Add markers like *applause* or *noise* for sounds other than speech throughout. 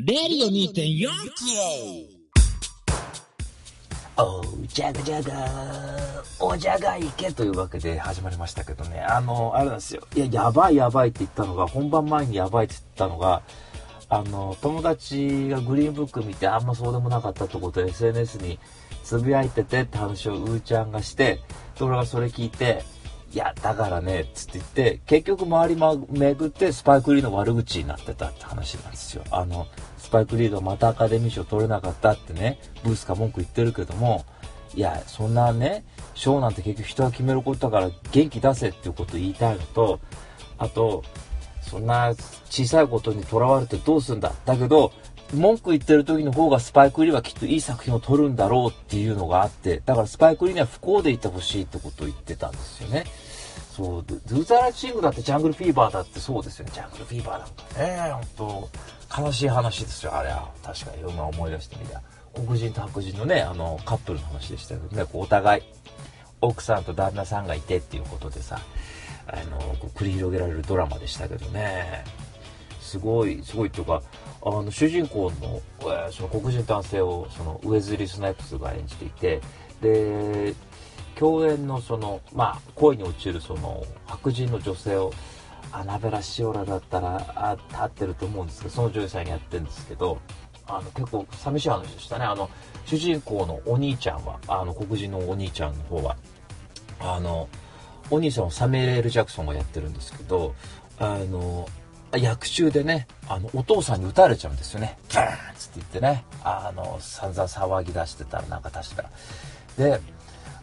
レディオ2.4キおうじゃがじゃがおじゃがいけというわけで始まりましたけどね。あのあれなんですよ。いややばいやばいって言ったのが本番前にやばいって言ったのがあの友達がグリーンブック見てあんまそうでもなかったってことで SNS につぶやいててって話をうーちゃんがしてで俺がそれ聞いていやだからねつって言って結局周り巡ってスパイクリーの悪口になってたって話なんですよ。あのスパイクリードまたアカデミー賞取れなかったってねブースか文句言ってるけどもいやそんなね賞なんて結局人が決めることだから元気出せっていうことを言いたいのとあとそんな小さいことにとらわれてどうすんだ。だけど文句言ってる時の方がスパイクリーはきっといい作品を撮るんだろうっていうのがあってだからスパイクリーには不幸でいてほしいってことを言ってたんですよね。そうドゥーザラチングだってジャングルフィーバーだってそうですよね。ジャングルフィーバーなんかね。本当悲しい話ですよあれは。確かに今思い出してみりゃ黒人と白人のねあのカップルの話でしたけどね。こうお互い奥さんと旦那さんがいてっていうことでさあの繰り広げられるドラマでしたけどね。すごいすごいっていうかあの主人公の,、えーその黒人男性をそのウェズリー・スナイプスが演じていてで共演のそのまあ恋に落ちるその白人の女性をアナベラ・シオラだったらあ立ってると思うんですけどその女優さんにやってるんですけどあの結構寂しい話でしたね。あの主人公のお兄ちゃんはあの黒人のお兄ちゃんの方はあのお兄さんをサメレール・ジャクソンがやってるんですけどあの役中でねあのお父さんに撃たれちゃうんですよね。バーンっつって言ってね。あの散々騒ぎ出してたらなんか確か。で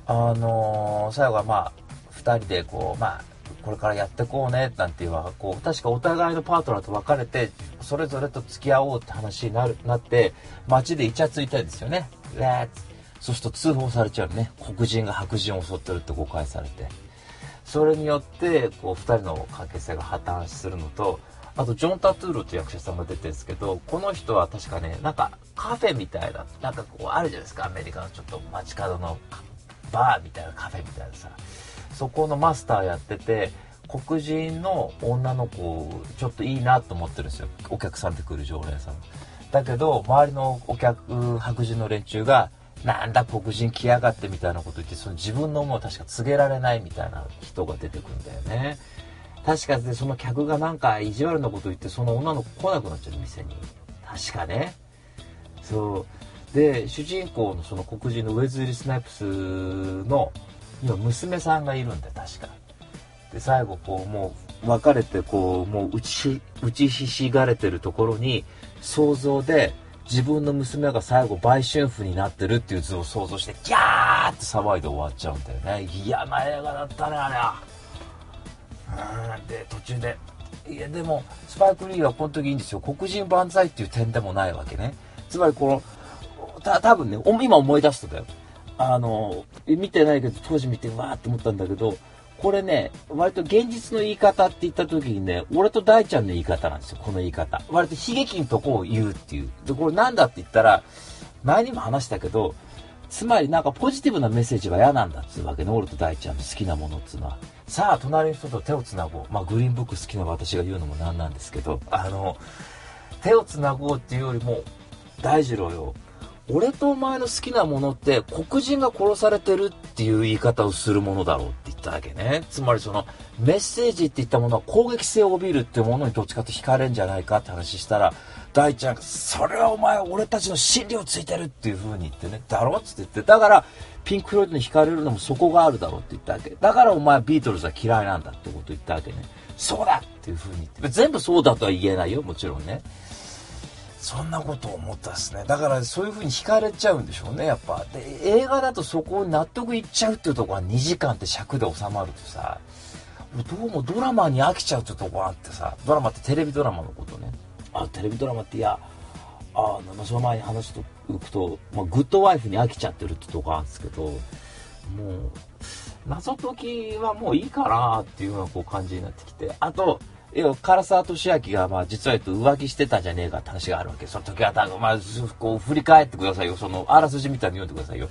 あの最後はまあ2人でこうまあこれからやってこうねなんていうはこう確かお互いのパートナーと別れてそれぞれと付き合おうって話になるなって街でイチャついたんですよね。レッツ。そうすると通報されちゃうね。黒人が白人を襲ってるって誤解されて。それによってこう2人の関係性が破綻するのとあとジョン・タトゥールという役者さんが出てるんですけどこの人は確かねなんかカフェみたいななんかこうあるじゃないですか。アメリカのちょっと街角のバーみたいなカフェみたいなさ。そこのマスターやってて黒人の女の子ちょっといいなと思ってるんですよ。お客さんで来る常連さん。だけど周りのお客白人の連中がなんだ黒人来やがってみたいなこと言ってその自分の思いを確か告げられないみたいな人が出てくんだよね。確かでその客がなんか意地悪なこと言ってその女の子来なくなっちゃう店に。確かね。そう。で主人公のその黒人のウェズリー・スナイプスの今娘さんがいるんだよ確か。で最後こうもう別れてこうもう打ち打ちひしがれてるところに想像で自分の娘が最後売春婦になってるっていう図を想像してギャーって騒いで終わっちゃうんだよね。嫌な映画だったねあれは。で途中で。いやでもスパイク・リーはこの時いいんですよ。黒人万歳っていう点でもないわけね。つまりこのた多分ね今思い出すとだよ。あの見てないけど当時見てわーって思ったんだけどこれね割と現実の言い方って言った時にね俺と大ちゃんの言い方なんですよ。この言い方。割と悲劇のとこを言うっていう。でこれなんだって言ったら前にも話したけどつまりなんかポジティブなメッセージが嫌なんだっつうわけね。俺と大ちゃんの好きなものっつうのは。さあ隣の人と手をつなごう。まあグリーンブック好きな私が言うのもなんなんですけど。あの手をつなごうっていうよりも大二郎よ。俺とお前の好きなものって黒人が殺されてるっていう言い方をするものだろうって言ったわけね。つまりそのメッセージって言ったものは攻撃性を帯びるっていうものにどっちかと惹かれるんじゃないかって話したら大ちゃんそれはお前俺たちの心理をついてるっていう風に言ってね。だろ？っつって言って。だからピンク・フロイドに惹かれるのもそこがあるだろうって言ったわけだからお前はビートルズは嫌いなんだってことを言ったわけねそうだっていう風に言って全部そうだとは言えないよもちろんねそんなことを思ったですね。だからそういう風に惹かれちゃうんでしょうね、やっぱ。で、映画だとそこに納得いっちゃうっていうところは2時間って尺で収まるとさ、どうもドラマに飽きちゃうってとこがあってさ、ドラマってテレビドラマのことね。あ、テレビドラマっていや、あその前に話しておくと、まあ、グッドワイフに飽きちゃってるってとこあるんですけど、もう、謎解きはもういいかなっていうようなこう感じになってきて、あと、要は唐沢俊明が、まあ、実は言うと浮気してたんじゃねえかって話があるわけ。その時は、まあ、こう、振り返ってくださいよ。その、あらすじみたいに読んでくださいよ。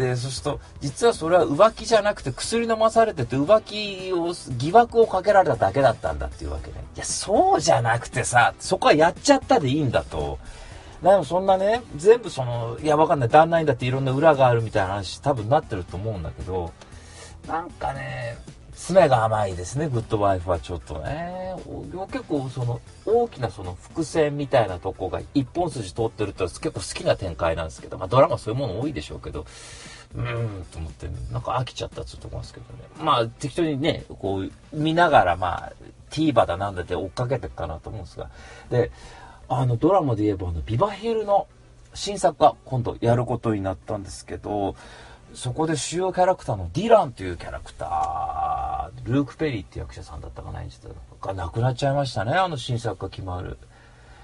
でそうすると実はそれは浮気じゃなくて薬飲まされてて浮気を疑惑をかけられただけだったんだっていうわけねいやそうじゃなくてさそこはやっちゃったでいいんだとでもそんなね全部そのいやわかんない旦那にだっていろんな裏があるみたいな話多分なってると思うんだけどなんかね爪が甘いですね、グッドワイフはちょっとね。結構その大きなその伏線みたいなとこが一本筋通ってるって結構好きな展開なんですけど、まあドラマそういうもの多いでしょうけど、うーんと思って、なんか飽きちゃったってと思いますけどね。まあ適当にね、こう見ながらまあ TVer だなんだって追っかけていくかなと思うんですが。で、あのドラマで言えばあのビバヒルの新作が今度やることになったんですけど、そこで主要キャラクターのディランというキャラクター、ルーク・ペリーって役者さんだったかな、演じてが亡くなっちゃいましたね、あの新作が決まる。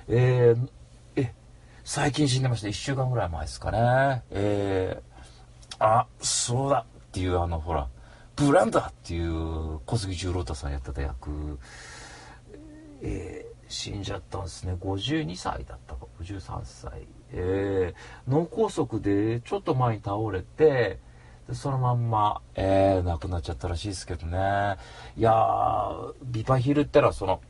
えー、え、最近死んでました？1週間ぐらい前ですかね。えー、あ、そうだっていうあの、ほら、ブランダーっていう小杉十郎太さんやってた役、えー、死んじゃったんですね。52歳だったか、53歳。えー、脳梗塞でちょっと前に倒れて、でそのまんま、えー、亡くなっちゃったらしいですけどね。いやー、ビバヒルってのはその、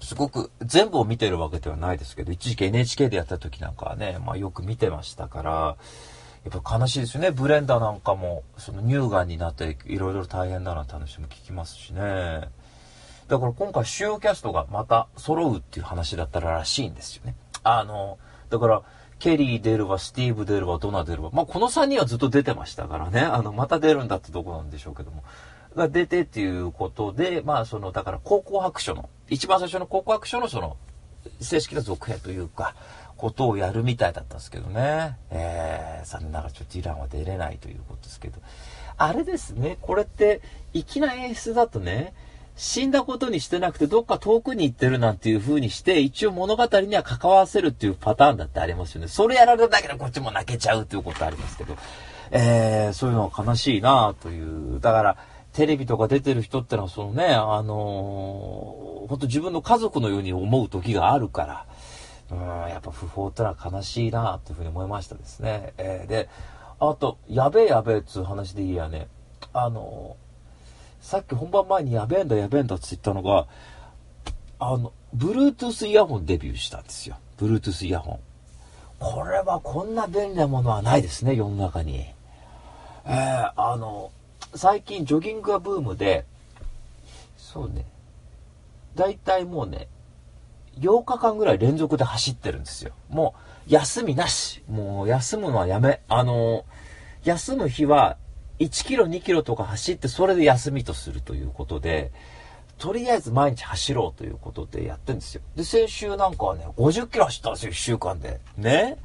すごく全部を見てるわけではないですけど、一時期 NHK でやった時なんかはね、まあよく見てましたから、やっぱ悲しいですよね。ブレンダーなんかも、その乳がんになっていろいろ大変だなって話も聞きますしね。だから今回主要キャストがまた揃うっていう話だったらしいんですよね。あの、だから、ケリー出るわ、スティーブ出るわ、ドナ出るわ。まあ、この3人はずっと出てましたからね。あの、また出るんだってとこなんでしょうけども。が出てっていうことで、まあ、その、だから、高校白書の、一番最初の高校白書のその、正式な続編というか、ことをやるみたいだったんですけどね。えー、残念ながらちょっとディランは出れないということですけど。あれですね、これって、粋な演出だとね、死んだことにしてなくてどっか遠くに行ってるなんていう風にして一応物語には関わらせるっていうパターンだってありますよね。それやられただけでこっちも泣けちゃうっていうことありますけど、えー、そういうのは悲しいなという。だから、テレビとか出てる人ってのはそのね、あのー、本当自分の家族のように思う時があるから、うん、やっぱ不法ってのは悲しいなというふうに思いましたですね。えー、で、あと、やべえやべえっつう話でいいやね、あのさっき本番前にやべえんだやべえんだって言ったのが、あの、Bluetooth イヤホンデビューしたんですよ。Bluetooth イヤホン。これはこんな便利なものはないですね、世の中に。えー、あの、最近ジョギングがブームで、そうね、だいたいもうね、8日間ぐらい連続で走ってるんですよ。もう、休みなし。もう、休むのはやめ。あの、休む日は1キロ2キロとか走ってそれで休みとするということで、とりあえず毎日走ろうということでやってんですよ。で、先週なんかはね、50キロ走ったんですよ、1週間で。ね。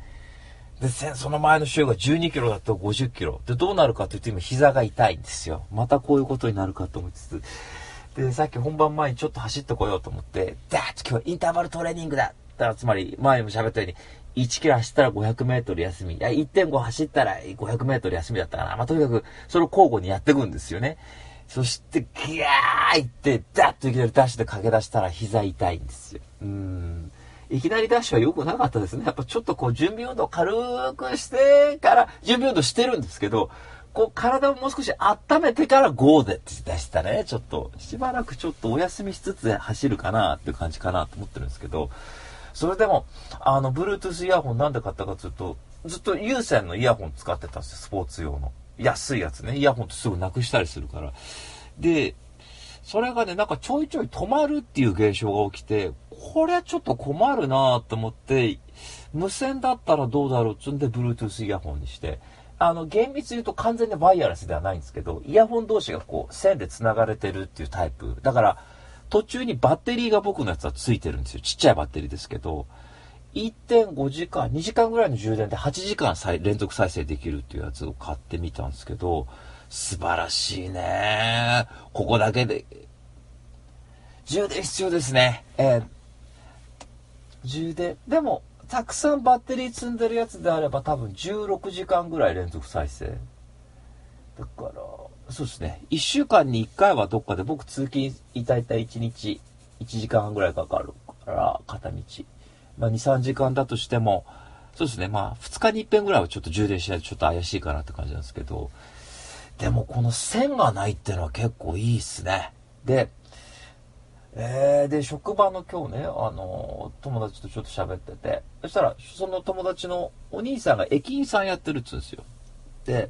で、その前の週が12キロだったら50キロ。で、どうなるかというと今膝が痛いんですよ。またこういうことになるかと思いつつ。で、さっき本番前にちょっと走ってこようと思って、ダーッと今日はインターバルトレーニングだだからつまり、前にも喋ったように、1キロ走ったら500メートル休み。いや、1.5走ったら500メートル休みだったかな。まあ、とにかく、それを交互にやっていくんですよね。そして、ギャーいって、ダッといきなりダッシュで駆け出したら膝痛いんですよ。うん。いきなりダッシュは良くなかったですね。やっぱちょっとこう準備運動軽くしてから準備運動してるんですけど、こう体をもう少し温めてから GO でって出したね。ちょっと、しばらくちょっとお休みしつつ走るかなっていう感じかなと思ってるんですけど、それでも、あの、Bluetooth イヤホンなんで買ったかというと、ずっと有線のイヤホン使ってたんですよ、スポーツ用の。安いやつね。イヤホンってすぐなくしたりするから。で、それがね、なんかちょいちょい止まるっていう現象が起きて、これちょっと困るなと思って、無線だったらどうだろうっつんで Bluetooth イヤホンにして、あの、厳密に言うと完全にワイヤレスではないんですけど、イヤホン同士がこう、線で繋がれてるっていうタイプ。だから、途中にバッテリーが僕のやつはついてるんですよ。ちっちゃいバッテリーですけど、1.5時間、2時間ぐらいの充電で8時間連続再生できるっていうやつを買ってみたんですけど、素晴らしいね。ここだけで、充電必要ですね。えー、充電。でも、たくさんバッテリー積んでるやつであれば多分16時間ぐらい連続再生。だから、そうですね。1週間に1回はどっかで僕通勤いたい1日1時間ぐらいかかるから、片道。まあ2、3時間だとしても、そうですね。まあ、2日に1遍ぐらいはちょっと充電しないとちょっと怪しいかなって感じなんですけど、でもこの線がないっていうのは結構いいっすね。で、えー、で、職場の今日ね、あの、友達とちょっと喋ってて、そしたら、その友達のお兄さんが駅員さんやってるっつうんですよ。で、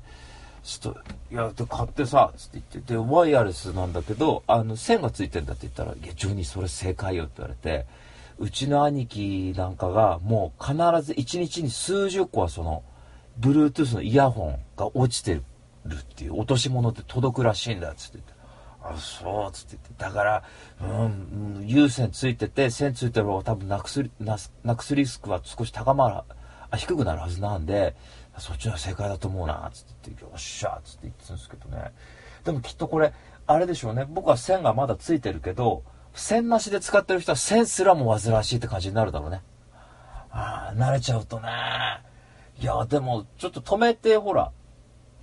ちょっと、いや、で、買ってさ、つって言って、で、ワイヤレスなんだけど、あの、線がついてんだって言ったら、いや、ジョニーそれ正解よって言われて、うちの兄貴なんかが、もう必ず1日に数十個はその、Bluetooth のイヤホンが落ちてるっていう、落とし物って届くらしいんだ、つって言って。あ、そう、つって言って。だから、うん、有線ついてて、線ついてる方が多分なくす、ななくすリスクは少し高まる、あ、低くなるはずなんで、そっちの正解だと思うな、つって言って、よっしゃ、つって言ってたんですけどね。でもきっとこれ、あれでしょうね。僕は線がまだついてるけど、線なしで使ってる人は線すらも煩わしいって感じになるだろうね。ああ、慣れちゃうとね。いや、でも、ちょっと止めて、ほら、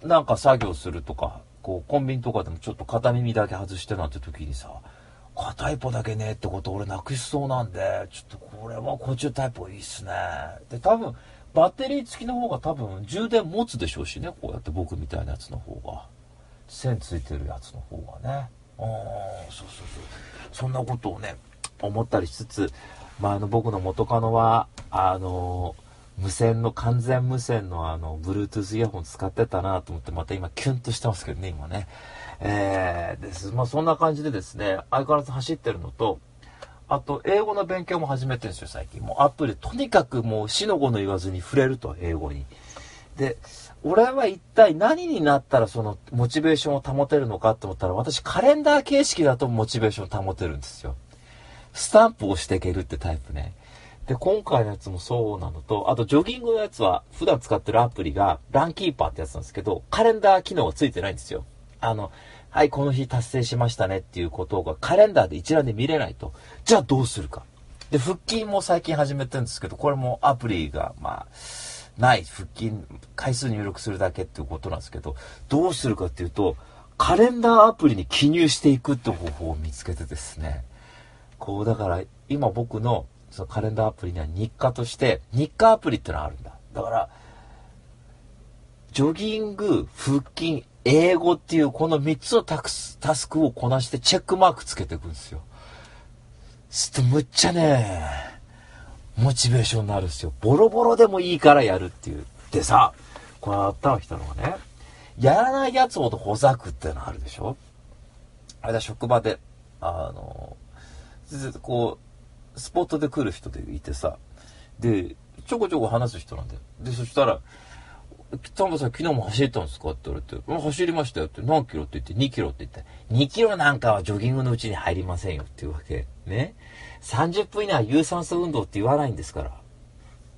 なんか作業するとか、こう、コンビニとかでもちょっと片耳だけ外してなんて時にさ、片一方だけねってこと俺なくしそうなんで、ちょっとこれはこっちのタイプいいっすね。で、多分、バッテリー付きの方が多分充電持つでしょうしね、こうやって僕みたいなやつの方が。線ついてるやつの方がね。うん、そうそうそう。そんなことをね、思ったりしつつ、まあ、あの、僕の元カノは、あのー無線の、完全無線のあの、Bluetooth イヤホン使ってたなと思って、また今キュンとしてますけどね、今ね。えー、です。まあそんな感じでですね、相変わらず走ってるのと、あと、英語の勉強も始めてるんですよ、最近。もうアプリ、とにかくもう死の子の言わずに触れると、英語に。で、俺は一体何になったらそのモチベーションを保てるのかって思ったら、私カレンダー形式だとモチベーションを保てるんですよ。スタンプをしていけるってタイプね。で、今回のやつもそうなのと、あとジョギングのやつは普段使ってるアプリがランキーパーってやつなんですけど、カレンダー機能がついてないんですよ。あの、はい、この日達成しましたねっていうことがカレンダーで一覧で見れないと。じゃあどうするか。で、腹筋も最近始めてるんですけど、これもアプリが、まあ、ない。腹筋、回数入力するだけっていうことなんですけど、どうするかっていうと、カレンダーアプリに記入していくって方法を見つけてですね。こう、だから、今僕のそのカレンダーアプリには日課として、日課アプリってのがあるんだ。だから、ジョギング、腹筋、英語っていうこの3つのタスタスクをこなしてチェックマークつけていくんですよ。すとむっちゃね、モチベーションになるんですよ。ボロボロでもいいからやるっていう。でさ、この頭来たのがね、やらないやつほどほざくってのあるでしょ？あれだ、職場で、あの、こう、スポットで来る人でいてさ、で、ちょこちょこ話す人なんだよ。で、そしたら、田村さん昨日も走ったんですか？って言われて、走りましたよって、何キロ？って言って、2キロって言って、2キロなんかはジョギングのうちに入りませんよっていうわけ。ね。30分以内は有酸素運動って言わないんですから。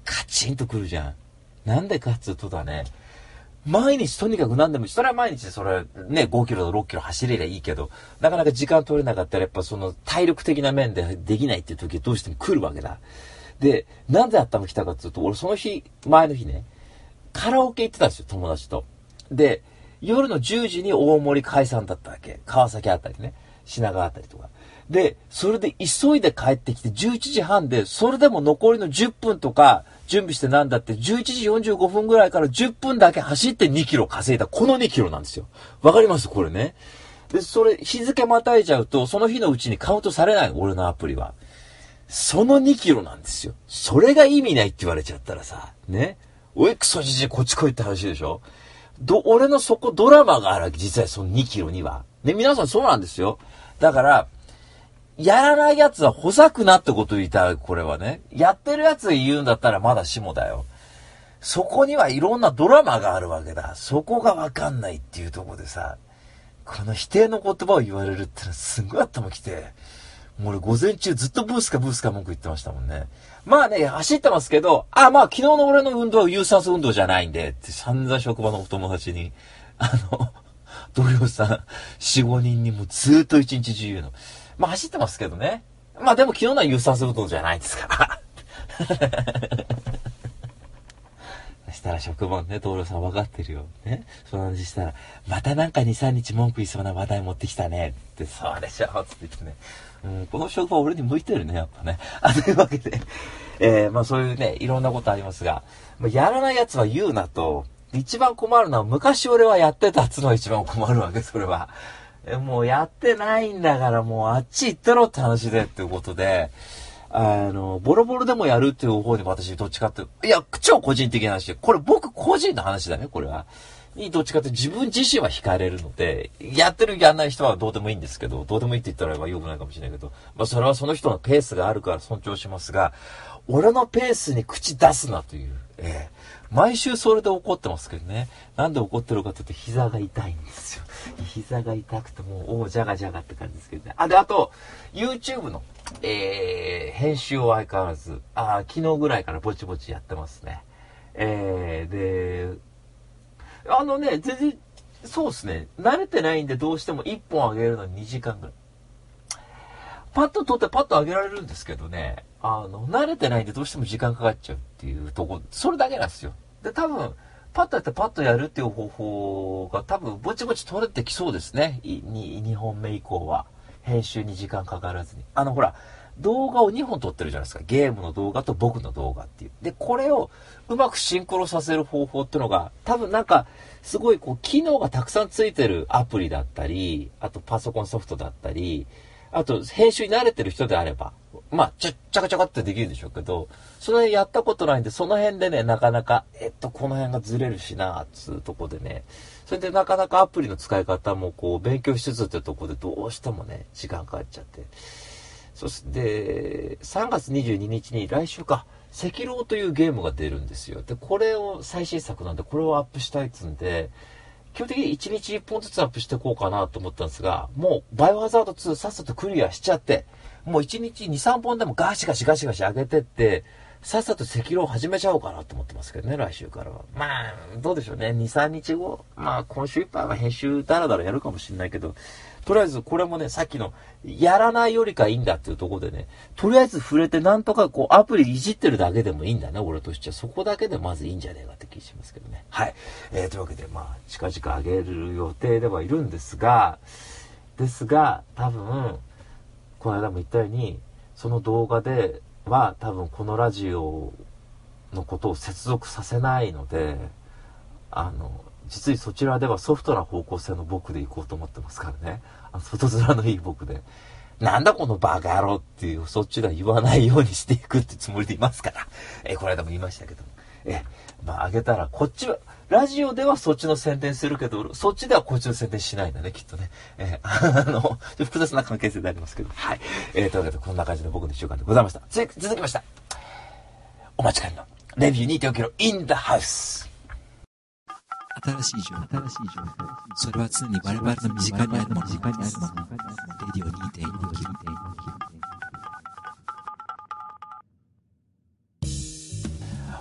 カチンとくるじゃん。なんでかっつうとだね、毎日とにかく何でもいい、それは毎日それね、5キロと6キロ走れりゃいいけど、なかなか時間取れなかったらやっぱその体力的な面でできないっていう時はどうしても来るわけだ。で、なんで頭来たかっていうと、俺その日、前の日ね、カラオケ行ってたんですよ、友達と。で、夜の10時に大森解散だったわけ。川崎あたりね。品川あたりとか。で、それで急いで帰ってきて11時半で、それでも残りの10分とか、準備してなんだって11時45分ぐらいから10分だけ走って2キロ稼いだ。この2キロなんですよ。わかります？これね。で、それ、日付またいちゃうと、その日のうちにカウントされない。俺のアプリは。その2キロなんですよ。それが意味ないって言われちゃったらさ、ね。おい、クソじじこっち来いって話でしょど、俺のそこドラマがあるわけ、実際その2キロには。ね、皆さんそうなんですよ。だから、やらない奴はほざくなってこと言いたい、これはね。やってる奴が言うんだったらまだしもだよ。そこにはいろんなドラマがあるわけだ。そこがわかんないっていうとこでさ、この否定の言葉を言われるってのはすんごい頭きて、もう俺午前中ずっとブースかブースか文句言ってましたもんね。まあね、走ってますけど、あ、まあ昨日の俺の運動は有酸素運動じゃないんで、って散々職場のお友達に、あの、同僚さん、4、5人にもずっと一日中言うの。まあ走ってますけどね。まあでも昨日のは有酸素運動じゃないですから。*laughs* そしたら職場のね、同僚さん分かってるよ。ね。その話したら、またなんか2、3日文句言いそうな話題持ってきたね。って、そうでしょつって言ってね。うん、この職場俺に向いてるね、やっぱね。あ、*laughs* というわけで。えー、まあそういうね、いろんなことありますが、まあ、やらない奴は言うなと、一番困るのは昔俺はやってたっつのが一番困るわけ、それは。もうやってないんだからもうあっち行ってろって話でっていうことで、あの、ボロボロでもやるっていう方に私どっちかって、いや、超個人的な話で、これ僕個人の話だね、これは。にどっちかって自分自身は惹かれるので、やってるやんない人はどうでもいいんですけど、どうでもいいって言ったら良くないかもしれないけど、まあそれはその人のペースがあるから尊重しますが、俺のペースに口出すなという、ええ毎週それで怒ってますけどね。なんで怒ってるかというと膝が痛いんですよ。膝が痛くてもう、おじゃがじゃがって感じですけどね。あ、で、あと、YouTube の、えー、編集を相変わらず、あ昨日ぐらいからぼちぼちやってますね。えー、で、あのね、全然、そうですね。慣れてないんでどうしても1本あげるのに2時間ぐらい。パッと撮ってパッと上げられるんですけどね、あの、慣れてないんでどうしても時間かかっちゃうっていうとこ、それだけなんですよ。で、多分、パッとやってパッとやるっていう方法が多分ぼちぼち取れてきそうですね。2本目以降は。編集に時間かからずに。あの、ほら、動画を2本撮ってるじゃないですか。ゲームの動画と僕の動画っていう。で、これをうまくシンクロさせる方法っていうのが、多分なんか、すごいこう、機能がたくさんついてるアプリだったり、あとパソコンソフトだったり、あと、編集に慣れてる人であれば、まあ、ちゃ、ちゃかちゃかってできるでしょうけど、それやったことないんで、その辺でね、なかなか、えっと、この辺がずれるしな、つうとこでね、それでなかなかアプリの使い方もこう、勉強しつつってとこでどうしてもね、時間かかっちゃって。そして、3月22日に来週か、赤狼というゲームが出るんですよ。で、これを最新作なんで、これをアップしたいっつんで、基本的に1日1本ずつアップしていこうかなと思ったんですが、もう、バイオハザード2さっさとクリアしちゃって、もう1日2、3本でもガシガシガシガシ上げてって、さっさと赤狼を始めちゃおうかなと思ってますけどね、来週からは。まあ、どうでしょうね。2、3日後。まあ、今週いっぱいは編集ダラダラやるかもしれないけど、とりあえずこれもね、さっきの、やらないよりかいいんだっていうところでね、とりあえず触れてなんとかこうアプリいじってるだけでもいいんだね、俺としては。そこだけでまずいいんじゃねえかって気しますけどね。はい。えー、というわけで、まあ、近々あげる予定ではいるんですが、ですが、多分、この間も言ったように、その動画では多分このラジオのことを接続させないので、あの、実にそちらではソフトな方向性の僕で行こうと思ってますからね。あの外面のいい僕で。なんだこのバカ野郎っていう、そっちでは言わないようにしていくってつもりでいますから。えこの間も言いましたけども。えまあ、あげたら、こっちは、ラジオではそっちの宣伝するけど、そっちではこっちの宣伝しないんだね、きっとね。えー、あの、複雑な関係性でありますけど。はい。えー、というわけで、こんな感じで僕の一週間でございました。続きました。お待ちかねの、レビュー2.4キロ in the house。新しい情報、新しい情報。それは常に我々の身近にあるもの。身近にあるもの。レディオ2.4キロ。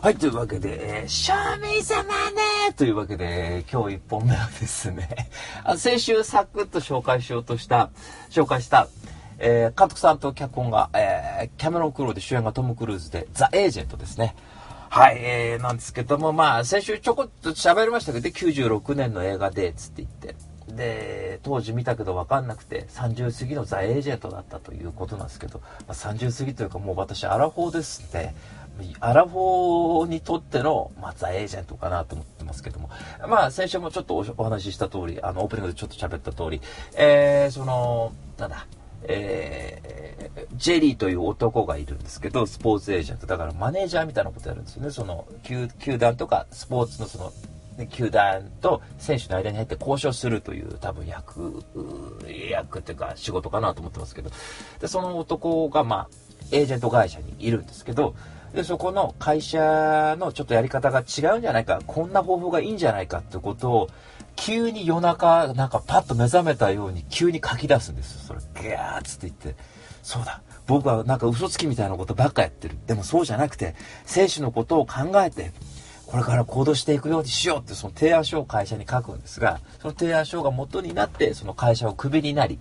はい、というわけで、えー、賞味様ねというわけで、今日1本目はですね、*laughs* あ先週サクッと紹介しようとした、紹介した、えー、監督さんと脚本が、えー、キャメロン・クローで主演がトム・クルーズで、ザ・エージェントですね。はい、えー、なんですけども、まあ、先週ちょこっと喋りましたけど、96年の映画で、つって言って。で、当時見たけど分かんなくて、30過ぎのザ・エージェントだったということなんですけど、まあ、30過ぎというかもう私、アラフォーですんで、アラフォーにとっての、まあ、ザ・エージェントかなと思ってますけども。まあ、先週もちょっとお話しした通り、あの、オープニングでちょっと喋った通り、えー、その、なんだ、えー、ジェリーという男がいるんですけど、スポーツエージェント。だからマネージャーみたいなことやるんですよね。その、球球団とかスポーツのその、球団と選手の間に入って交渉するという多分役、役っていうか仕事かなと思ってますけど。で、その男がまあ、エージェント会社にいるんですけど、で、そこの会社のちょっとやり方が違うんじゃないか、こんな方法がいいんじゃないかってことを、急に夜中、なんかパッと目覚めたように急に書き出すんですよ。それ、ギャーっつって言って、そうだ、僕はなんか嘘つきみたいなことばっかやってる。でもそうじゃなくて、選手のことを考えて、これから行動していくようにしようってその提案書を会社に書くんですが、その提案書が元になって、その会社をクビになり、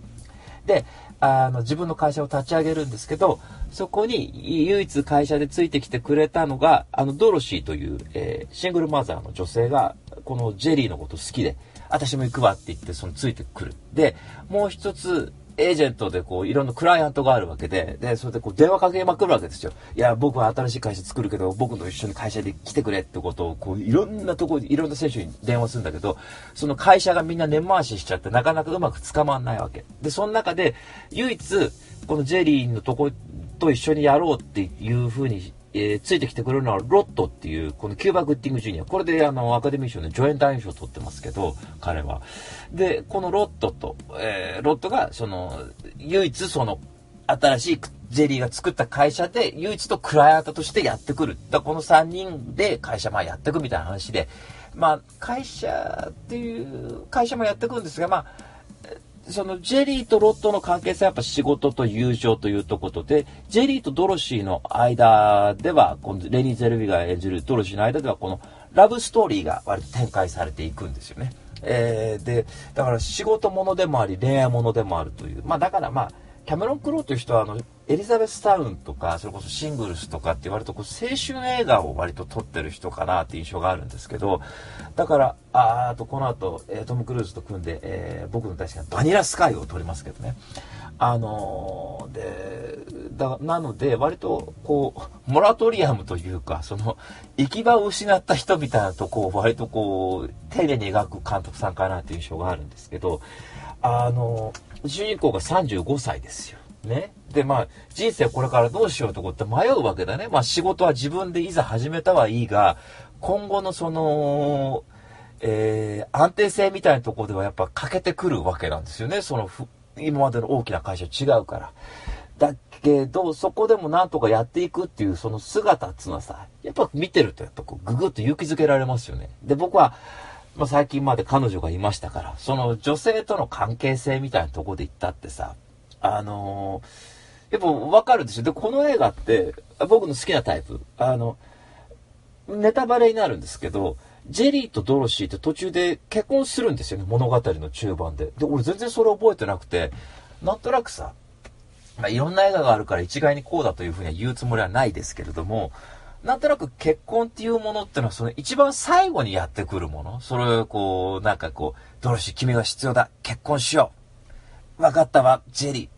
で、あの、自分の会社を立ち上げるんですけど、そこに唯一会社でついてきてくれたのが、あの、ドロシーという、えー、シングルマザーの女性が、このジェリーのこと好きで、私も行くわって言って、そのついてくる。で、もう一つ、エージェントでこう、いろんなクライアントがあるわけで、で、それでこう、電話かけまくるわけですよ。いや、僕は新しい会社作るけど、僕と一緒に会社で来てくれってことを、こう、いろんなところいろんな選手に電話するんだけど、その会社がみんな根回ししちゃって、なかなかうまく捕まんないわけ。で、その中で、唯一、このジェリーのとこと一緒にやろうっていうふうにえー、ついてきてくれるのはロットっていう、このキューバ・グッティング・ジュニア。これであの、アカデミー賞で助演男優賞を取ってますけど、彼は。で、このロットと、えー、ロットが、その、唯一その、新しいジェリーが作った会社で、唯一とクライアントとしてやってくる。だこの3人で会社まあやってくみたいな話で、まあ、会社っていう会社もやってくるんですが、まあ、そのジェリーとロッドの関係性はやっぱ仕事と友情というところで、ジェリーとドロシーの間では、このレニー・ゼルビが演じるドロシーの間では、このラブストーリーが割と展開されていくんですよね。えー、で、だから仕事ものでもあり、恋愛ものでもあるという。まあだからまあ、キャメロン・クローという人はあのエリザベスタウンとかそれこそシングルスとかって言われるとこう青春映画を割と撮ってる人かなって印象があるんですけどだからあとこの後、えー、トム・クルーズと組んで、えー、僕の大好きなバニラスカイを撮りますけどね。あのー、でだなので割とこうモラトリアムというかその行き場を失った人みたいなとこを割とこう丁寧に描く監督さんかなっていう印象があるんですけどあのー主人公が35歳ですよ。ね。で、まあ、人生これからどうしようとこって迷うわけだね。まあ、仕事は自分でいざ始めたはいいが、今後のその、えー、安定性みたいなとこではやっぱ欠けてくるわけなんですよね。その、今までの大きな会社違うから。だけど、そこでもなんとかやっていくっていうその姿っつうのはさ、やっぱ見てるとやっぱこうググッと勇気づけられますよね。で、僕は、まあ、最近まで彼女がいましたから、その女性との関係性みたいなとこで言ったってさ、あのー、やっぱわかるでしょ？で、この映画って、僕の好きなタイプ、あの、ネタバレになるんですけど、ジェリーとドロシーって途中で結婚するんですよね、物語の中盤で。で、俺全然それ覚えてなくて、なんとなくさ、まあ、いろんな映画があるから一概にこうだというふうには言うつもりはないですけれども、なんとなく結婚っていうものってのは、その一番最後にやってくるもの。それをこう、なんかこう、ドロシー君が必要だ。結婚しよう。分かったわ、ジェリー。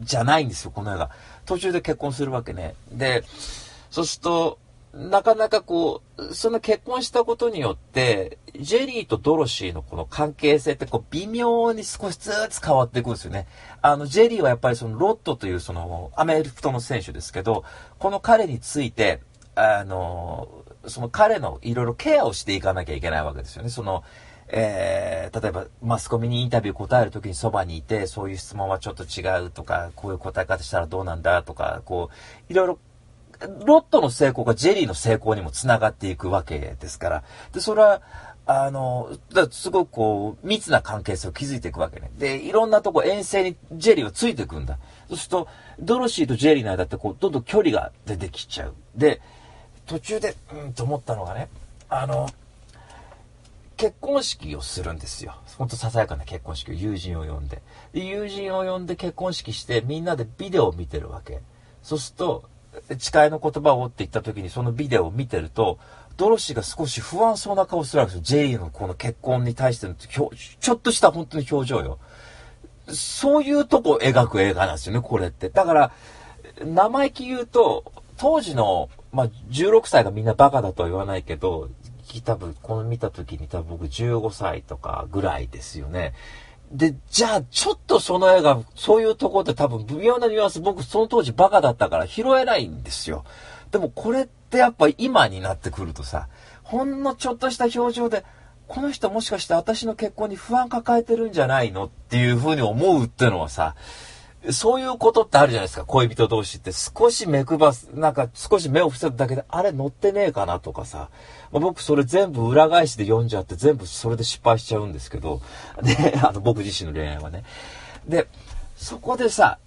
じゃないんですよ、この映画。途中で結婚するわけね。で、そうすると、なかなかこう、その結婚したことによって、ジェリーとドロシーのこの関係性ってこう微妙に少しずつ変わっていくんですよね。あの、ジェリーはやっぱりそのロットというそのアメフトの選手ですけど、この彼について、あの、その彼のいろいろケアをしていかなきゃいけないわけですよね。その、えー、例えばマスコミにインタビュー答えるときにそばにいて、そういう質問はちょっと違うとか、こういう答え方したらどうなんだとか、こう、いろいろ、ロットの成功がジェリーの成功にもつながっていくわけですから。で、それは、あの、だすごくこう、密な関係性を築いていくわけね。で、いろんなとこ遠征にジェリーはついていくんだ。そうすると、ドロシーとジェリーの間ってこう、どんどん距離が出てきちゃう。で、途中で、うんと思ったのがね、あの、結婚式をするんですよ。ほんとささやかな結婚式を友人を呼んで。で、友人を呼んで結婚式してみんなでビデオを見てるわけ。そうすると、誓いの言葉をって言った時にそのビデオを見てると、ドロシーが少し不安そうな顔するわけですよ。ジェリーのこの結婚に対してのちょっとした本当に表情よ。そういうとこを描く映画なんですよね、これって。だから、生意気言うと、当時のまあ、16歳がみんなバカだとは言わないけど、多分、この見た時に多分僕15歳とかぐらいですよね。で、じゃあ、ちょっとその映画、そういうとこって多分、微妙なニュアンス、僕その当時バカだったから拾えないんですよ。でもこれってやっぱ今になってくるとさ、ほんのちょっとした表情で、この人もしかして私の結婚に不安抱えてるんじゃないの？っていうふうに思うってのはさ、そういうことってあるじゃないですか、恋人同士って。少し目配す、なんか少し目を伏せるだけで、あれ乗ってねえかなとかさ。まあ、僕それ全部裏返しで読んじゃって、全部それで失敗しちゃうんですけど。で、*laughs* あの、僕自身の恋愛はね。で、そこでさ、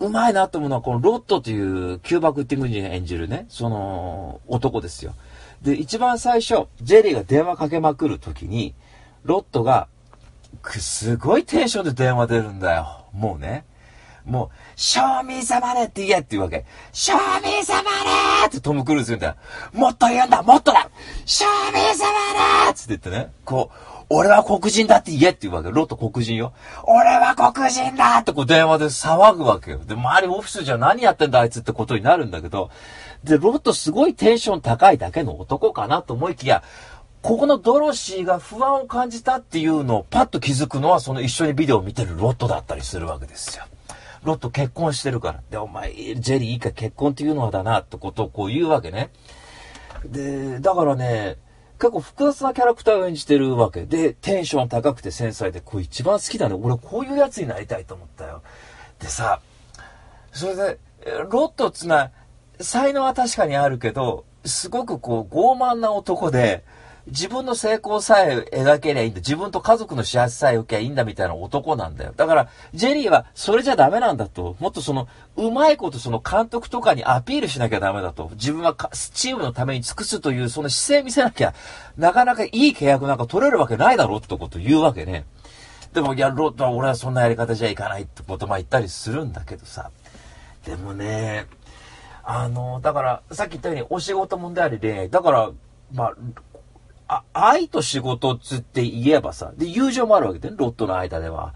うまいなと思うのは、このロットというキューバ・クッティング人が演じるね、その男ですよ。で、一番最初、ジェリーが電話かけまくるときに、ロットが、すごいテンションで電話出るんだよ。もうね。もう、賞味様ねって言えって言うわけ。賞味様ねってトム・クルーズ言うんだ。もっと言うんだもっとだ賞味様ねって言ってね。こう俺は黒人だって言えって言うわけ。ロット黒人よ。俺は黒人だってこう電話で騒ぐわけよ。で、周りオフィスじゃ何やってんだあいつってことになるんだけど、で、ロットすごいテンション高いだけの男かなと思いきや、ここのドロシーが不安を感じたっていうのをパッと気づくのはその一緒にビデオを見てるロットだったりするわけですよ。ロット結婚してるから。で、お前、ジェリーいいか結婚っていうのはだなってことをこう言うわけね。で、だからね、結構複雑なキャラクターを演じてるわけで、テンション高くて繊細で、これ一番好きだね。俺こういうやつになりたいと思ったよ。でさ、それで、ロットっつうのは、才能は確かにあるけど、すごくこう傲慢な男で、自分の成功さえ描けりゃいいんだ。自分と家族の幸せさえ受けりゃいいんだみたいな男なんだよ。だから、ジェリーはそれじゃダメなんだと。もっとその、うまいことその監督とかにアピールしなきゃダメだと。自分はチームのために尽くすというその姿勢見せなきゃ、なかなかいい契約なんか取れるわけないだろってこと言うわけね。でも、や、ロットは俺はそんなやり方じゃいかないってことまあ言ったりするんだけどさ。でもね、あの、だから、さっき言ったようにお仕事問題あり恋愛。だから、まあ、あ、愛と仕事つって言えばさ、で、友情もあるわけでね、ロットの間では。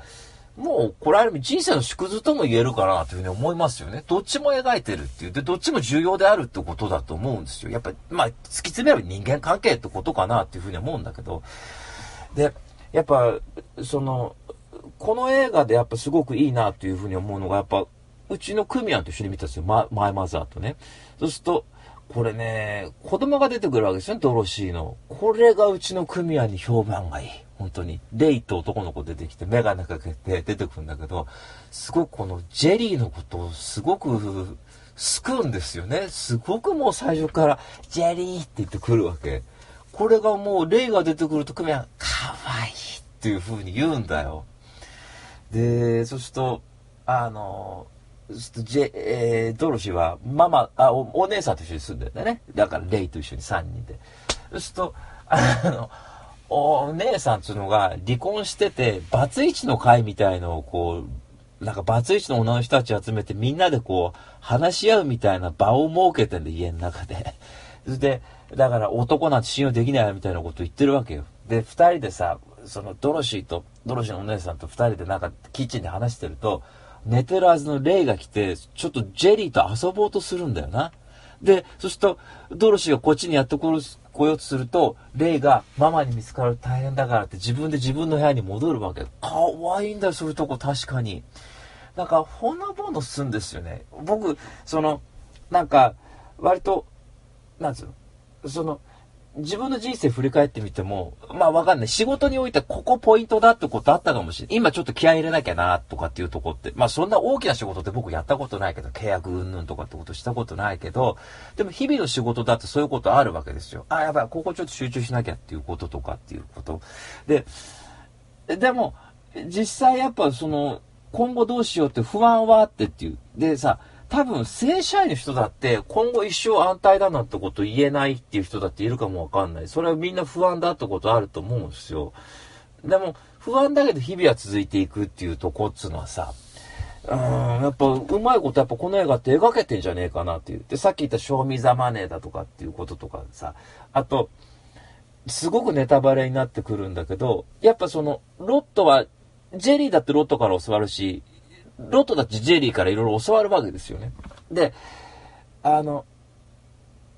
もう、これある意味人生の縮図とも言えるかなというふうに思いますよね。どっちも描いてるっていう。で、どっちも重要であるってことだと思うんですよ。やっぱり、まあ、突き詰めれば人間関係ってことかなっていうふうに思うんだけど。で、やっぱ、その、この映画でやっぱすごくいいなというふうに思うのが、やっぱ、うちのクミアンと一緒に見たんですよ。ママイマザーとね。そうすると、これね、子供が出てくるわけですよね、ドロシーの。これがうちの組合に評判がいい。本当に。レイと男の子出てきて、メガネかけて出てくるんだけど、すごくこのジェリーのことをすごく救うんですよね。すごくもう最初から、ジェリーって言ってくるわけ。これがもう、レイが出てくると組合、かわいいっていう風に言うんだよ。で、そうすると、あの、ェ、えー、ドロシーは、ママ、あお、お姉さんと一緒に住んでるんだよね。だから、レイと一緒に3人で。そうすると、あの、お姉さんっつうのが離婚してて、バツイチの会みたいのをこう、なんかバツイチの女の人たち集めてみんなでこう、話し合うみたいな場を設けてんで、家の中で。で、だから男なんて信用できないみたいなこと言ってるわけよ。で、二人でさ、そのドロシーと、ドロシーのお姉さんと二人でなんかキッチンで話してると、寝てるはずのレイが来て、ちょっとジェリーと遊ぼうとするんだよな。で、そすると、ドロシーがこっちにやってこようとすると、レイがママに見つかる大変だからって自分で自分の部屋に戻るわけ。かわいいんだよ、そういうとこ確かに。なんか、ほのぼのすんですよね。僕、その、なんか、割と、なんつうの、その、自分の人生振り返ってみても、まあわかんない。仕事においてここポイントだってことあったかもしれない。今ちょっと気合い入れなきゃなとかっていうとこって、まあそんな大きな仕事って僕やったことないけど、契約云々とかってことしたことないけど、でも日々の仕事だってそういうことあるわけですよ。あ、やばい、ここちょっと集中しなきゃっていうこととかっていうこと。で、でも、実際やっぱその、今後どうしようって不安はあってっていう。でさ、多分正社員の人だって今後一生安泰だなんてこと言えないっていう人だっているかもわかんない。それはみんな不安だってことあると思うんですよ。でも不安だけど日々は続いていくっていうとこっつうのはさ、うん、やっぱうまいことやっぱこの映画って描けてんじゃねえかなっていう。で、さっき言った賞味ザマネーだとかっていうこととかさ、あと、すごくネタバレになってくるんだけど、やっぱその、ロットは、ジェリーだってロットから教わるし、ロットたちジェリーからいろいろ教わるわけですよね。で、あの、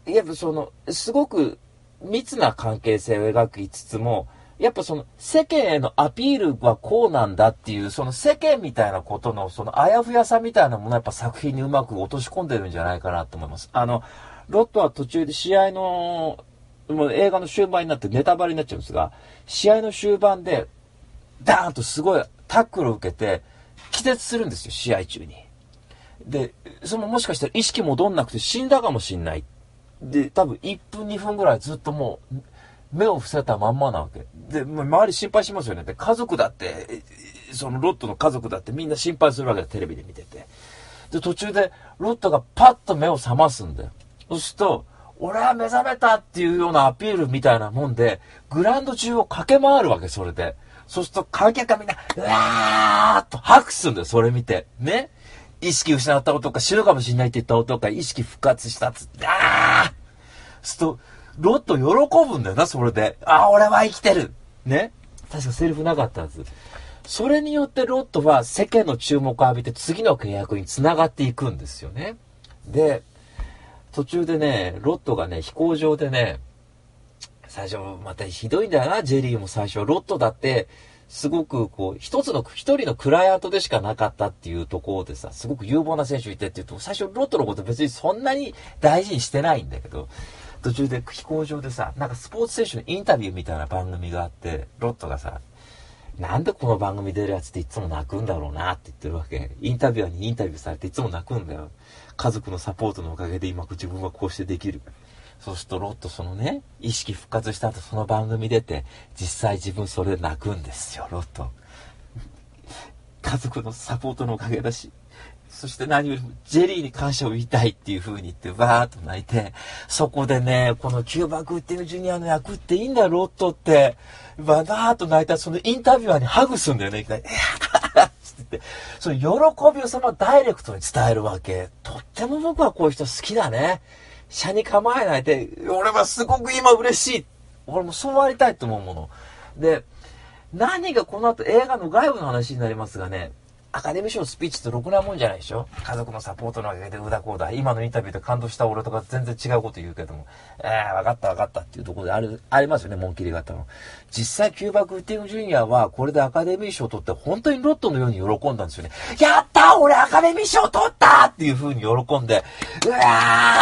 やっぱその、すごく密な関係性を描きつつも、やっぱその世間へのアピールはこうなんだっていう、その世間みたいなことのそのあやふやさみたいなものをやっぱ作品にうまく落とし込んでるんじゃないかなと思います。あの、ロットは途中で試合の、もう映画の終盤になってネタバレになっちゃうんですが、試合の終盤で、ダーンとすごいタックルを受けて、気絶するんですよ、試合中に。で、そのもしかしたら意識戻んなくて死んだかもしんない。で、多分1分2分ぐらいずっともう、目を伏せたまんまなわけ。で、周り心配しますよね。で、家族だって、そのロットの家族だってみんな心配するわけだ、テレビで見てて。で、途中でロットがパッと目を覚ますんだよ。そうすると、俺は目覚めたっていうようなアピールみたいなもんで、グラウンド中を駆け回るわけ、それで。そうすると観客がみんな、うわーっと拍手するんだよ、それ見て。ね。意識失った男か死ぬかもしんないって言った男か意識復活したっつって、あーすと、ロット喜ぶんだよな、それで。あ、俺は生きてるね。確かセリフなかったはず。それによってロットは世間の注目を浴びて次の契約につながっていくんですよね。で、途中でね、ロットがね、飛行場でね、最初、またひどいんだよな、ジェリーも最初。ロットだって、すごくこう、一つの、一人のクライアントでしかなかったっていうところでさ、すごく有望な選手いてっていうと、最初ロットのこと別にそんなに大事にしてないんだけど、途中で飛行場でさ、なんかスポーツ選手のインタビューみたいな番組があって、ロットがさ、なんでこの番組出るやつっていつも泣くんだろうなって言ってるわけ。インタビュアーにインタビューされていつも泣くんだよ。家族のサポートのおかげで今自分はこうしてできる。そうするとロットそのね、意識復活した後その番組出て、実際自分それで泣くんですよ、ロット。*laughs* 家族のサポートのおかげだし、そして何よりもジェリーに感謝を言いたいっていう風に言ってわーっと泣いて、そこでね、このキューバ・グッティング・ジュニアの役っていいんだよ、ロットって。わーっと泣いたそのインタビュアーにハグするんだよね、いきなり。*laughs* って、その喜びをそのダイレクトに伝えるわけ。とっても僕はこういう人好きだね。車に構えないで、俺はすごく今嬉しい。俺もそうありたいと思うもの。で、何がこの後映画の外部の話になりますがね、アカデミー賞のスピーチってろくなもんじゃないでしょ？家族のサポートのおかげでうだこうだ。今のインタビューで感動した俺とか全然違うこと言うけども、えー、わかったわかったっていうところである、ありますよね、紋切り型の。実際、キューバ・グッディング・ジュニアは、これでアカデミー賞を取って、本当にロットのように喜んだんですよね。やった俺アカデミー賞を取ったっていう風に喜んで、うわ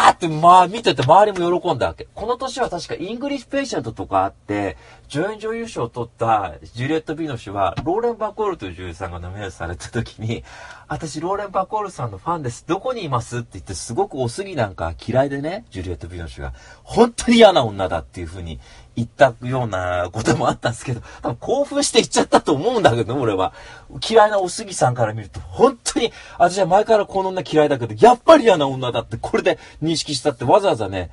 ーって、まあ見てて周りも喜んだわけ。この年は確かイングリッシュ・ペーシャントとかあって、助演女優賞を取ったジュリエット・ビノシュは、ローレン・バコールという女優さんがノミネートされた時に、私、ローレン・バコールさんのファンです。どこにいますって言って、すごくおすぎなんか嫌いでね、ジュリエット・ビノシュが。本当に嫌な女だっていう風に言ったようなこともあったんですけど、多分興奮して言っちゃったと思うんだけど、俺は。嫌いなおすぎさんから見ると、本当に、私は前からこの女嫌いだけど、やっぱり嫌な女だって、これで認識したってわざわざね、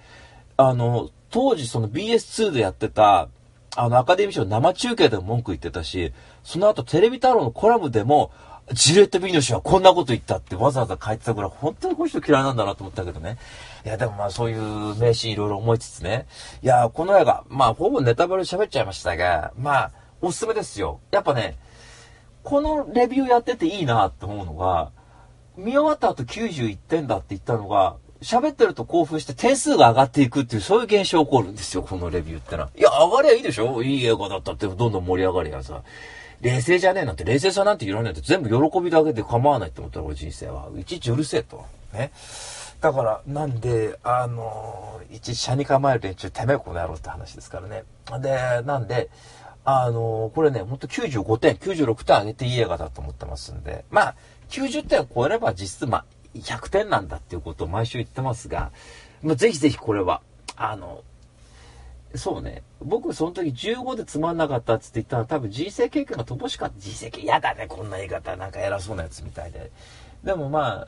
あの、当時その BS2 でやってた、あの、アカデミー賞生中継でも文句言ってたし、その後テレビ太郎のコラムでも、ジレット・ビーノシはこんなこと言ったってわざわざ書いてたぐらい、本当にこの人嫌いなんだなと思ったけどね。いや、でもまあそういう名シーンいろいろ思いつつね。いや、この映画、まあほぼネタバレ喋っちゃいましたが、まあ、おすすめですよ。やっぱね、このレビューやってていいなって思うのが、見終わった後91点だって言ったのが、喋ってると興奮して点数が上がっていくっていう、そういう現象起こるんですよ、このレビューってのは。いや、上がりゃいいでしょ？いい映画だったってどんどん盛り上がりやさ。冷静じゃねえなんて、冷静さなんていらないって全部喜びだけで構わないって思ったら、俺人生は。いちいちうるせえと。ね。だから、なんで、あの、いちいち車に構える連中、てめえこの野郎って話ですからね。で、なんで、あの、これね、ほんと95点、96点上げていい映画だと思ってますんで、まあ、90点を超えれば実質、まあ、100点なんだっていうことを毎週言ってますが、まあ、ぜひぜひこれは、あの、そうね。僕その時15でつまんなかったっつって言ったら多分人生経験が乏しかった。人生経験嫌だね、こんな言い方。なんか偉そうなやつみたいで。でもまあ、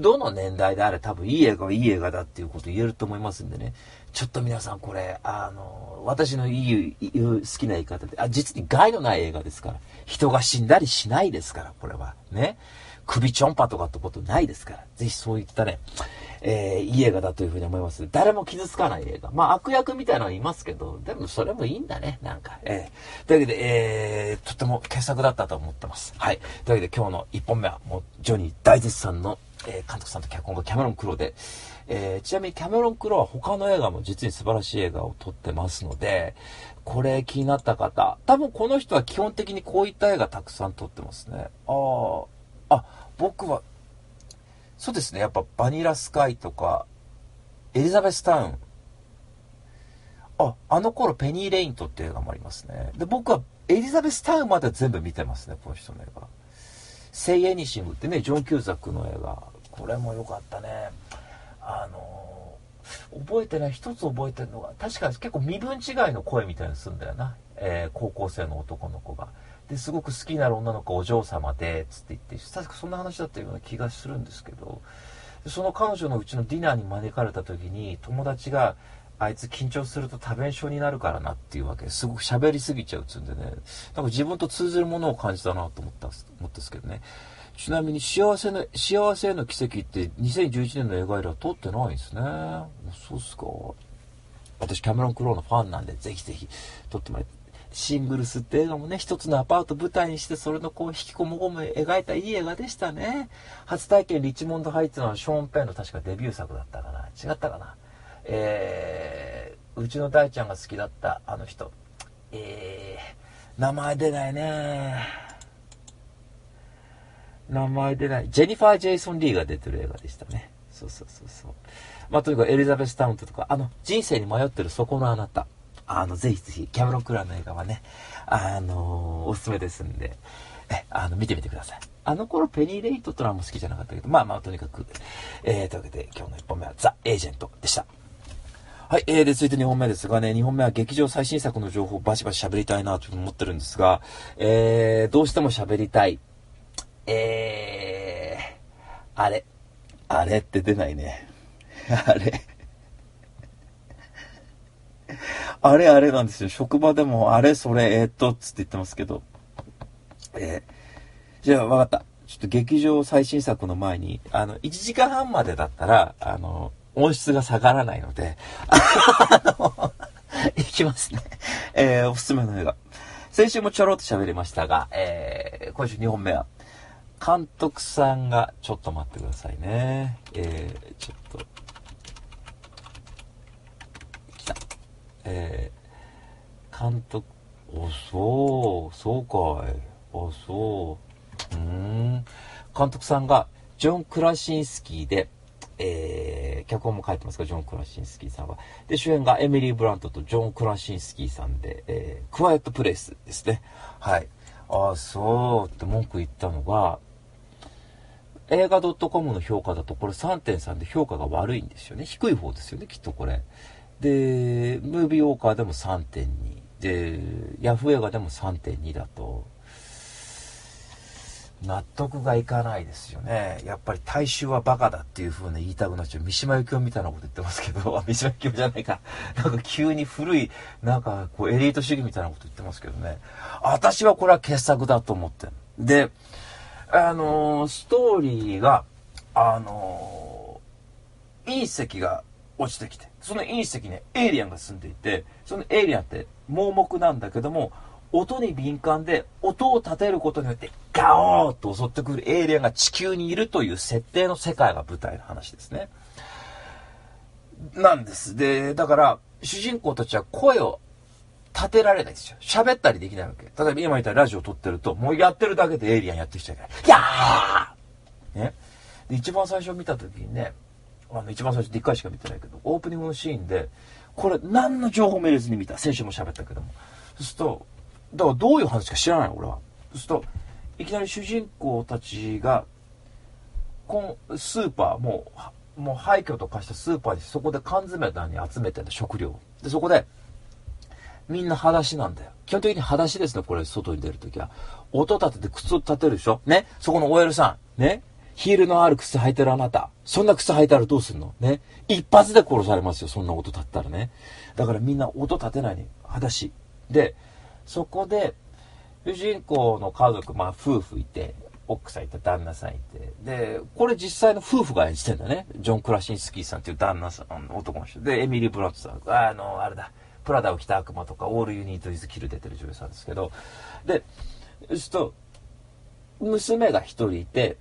どの年代であれ多分いい映画はいい映画だっていうこと言えると思いますんでね。ちょっと皆さんこれ、あの、私の言う、好きな言い方で、あ、実に害のない映画ですから。人が死んだりしないですから、これは。ね。首ちょんぱとかってことないですから。ぜひそういったね、えー、いい映画だというふうに思います。誰も傷つかない映画。まあ悪役みたいなのはいますけど、でもそれもいいんだね、なんか。えー、というわけで、えー、とても傑作だったと思ってます。はい。というわけで今日の1本目は、もうジョニー大絶賛の、えー、監督さんと脚本がキャメロン・クローで、えー、ちなみにキャメロン・クローは他の映画も実に素晴らしい映画を撮ってますので、これ気になった方、多分この人は基本的にこういった映画たくさん撮ってますね。ああ、あ、僕は、そうですね、やっぱバニラスカイとか、エリザベスタウン。あ、あの頃ペニー・レイントっていう映画もありますね。で、僕はエリザベスタウンまで全部見てますね、この人の映画。セイ・エニシングってね、ジョン・キューザックの映画。これも良かったね。あの覚えてない、一つ覚えてるのが、確か結構身分違いの声みたいにするんだよな。えー、高校生の男の子が。ですごく好きになる女の子お嬢様でつって言って確かそんな話だったような気がするんですけどその彼女のうちのディナーに招かれた時に友達があいつ緊張すると多弁症になるからなっていうわけ。ですごく喋りすぎちゃうっつうんでね。なんか自分と通ずるものを感じたなと思った思ったんですけどね。ちなみに幸せの幸せへの奇跡って2011年の映画以来撮ってないんですね。そうっすか。私キャメロン・クローのファンなんでぜひぜひ撮ってもらいシングルスって映画もね、一つのアパート舞台にして、それのこう、引きこもごも描いたいい映画でしたね。初体験リッチモンドハイツのショーン・ペンの確かデビュー作だったかな。違ったかな。えー、うちの大ちゃんが好きだったあの人。えー、名前出ないね名前出ない。ジェニファー・ジェイソン・リーが出てる映画でしたね。そうそうそうそう。まあ、とにかくエリザベス・タウントとか、あの、人生に迷ってるそこのあなた。あの、ぜひぜひ、キャメロン・クラーの映画はね、あのー、おすすめですんで、え、あの、見てみてください。あの頃、ペニー・レイトとはも好きじゃなかったけど、まあまあ、とにかく、えー、というわけで、今日の1本目は、ザ・エージェントでした。はい、えー、で、続いて2本目ですがね、2本目は劇場最新作の情報をバシバシ喋りたいなと思ってるんですが、えー、どうしても喋りたい。えー、あれ。あれって出ないね。*laughs* あれ。*laughs* あれあれなんですよ。職場でも、あれそれ、えー、っと、つって言ってますけど。えー、じゃあ、わかった。ちょっと劇場最新作の前に、あの、1時間半までだったら、あの、音質が下がらないので、あの、いきますね。えー、おすすめの映画。先週もちょろっと喋りましたが、えー、今週2本目は、監督さんが、ちょっと待ってくださいね。えー、ちょっと、来た。えー、監督、お、そう、そうかい。あ、そう。うん。監督さんが、ジョン・クラシンスキーで、えー、脚本も書いてますか、ジョン・クラシンスキーさんは。で、主演がエミリー・ブラントとジョン・クラシンスキーさんで、えー、クワイエット・プレイスですね。はい。ああ、そうって文句言ったのが、映画 .com の評価だとこれ3.3で評価が悪いんですよね。低い方ですよね、きっとこれ。で、ムービーウォーカーでも3.2。で、ヤフー映画でも3.2だと、納得がいかないですよね。やっぱり大衆はバカだっていう風に言いたくなっちゃう。三島由紀夫みたいなこと言ってますけど、*laughs* 三島由紀夫じゃないか。なんか急に古い、なんかこうエリート主義みたいなこと言ってますけどね。私はこれは傑作だと思って。で、あのー、ストーリーが、あのー、隕石が落ちてきて、その隕石にエイリアンが住んでいて、そのエイリアンって盲目なんだけども、音に敏感で、音を立てることによって、ガオーッと襲ってくるエイリアンが地球にいるという設定の世界が舞台の話ですね。なんです。で、だから、主人公たちは声を立てられないですよ。喋ったりできないわけ。例えば今言ったらラジオ撮ってると、もうやってるだけでエイリアンやってきちゃうから、やーね。で、一番最初見た時にね、あの、一番最初で1回しか見てないけど、オープニングのシーンで、これ何の情報も入れずに見た。先週も喋ったけども。そうすると、だからどういう話か知らない俺は。そうすると、いきなり主人公たちが、このスーパー、もう、もう廃墟と化したスーパーにそこで缶詰に集めてんだ、食料。で、そこで、みんな裸足なんだよ。基本的に裸足ですね、これ、外に出るときは。音立てて靴を立てるでしょ？ね？そこの OL さん。ね？ヒールのある靴履いてるあなた。そんな靴履いたらどうすんの？ね一発で殺されますよ、そんな音立ったらね。だからみんな音立てないに、裸足。で、そこで、主人公の家族、まあ夫婦いて、奥さんいて、旦那さんいて。で、これ実際の夫婦が演じてんだね。ジョン・クラシンスキーさんっていう旦那さん、男の人。で、エミリー・ブラッドさん。あの、あれだ。プラダを着た悪魔とか、オールユニート・イズ・キル出てる女優さんですけど。で、そうすると、娘が1人いて、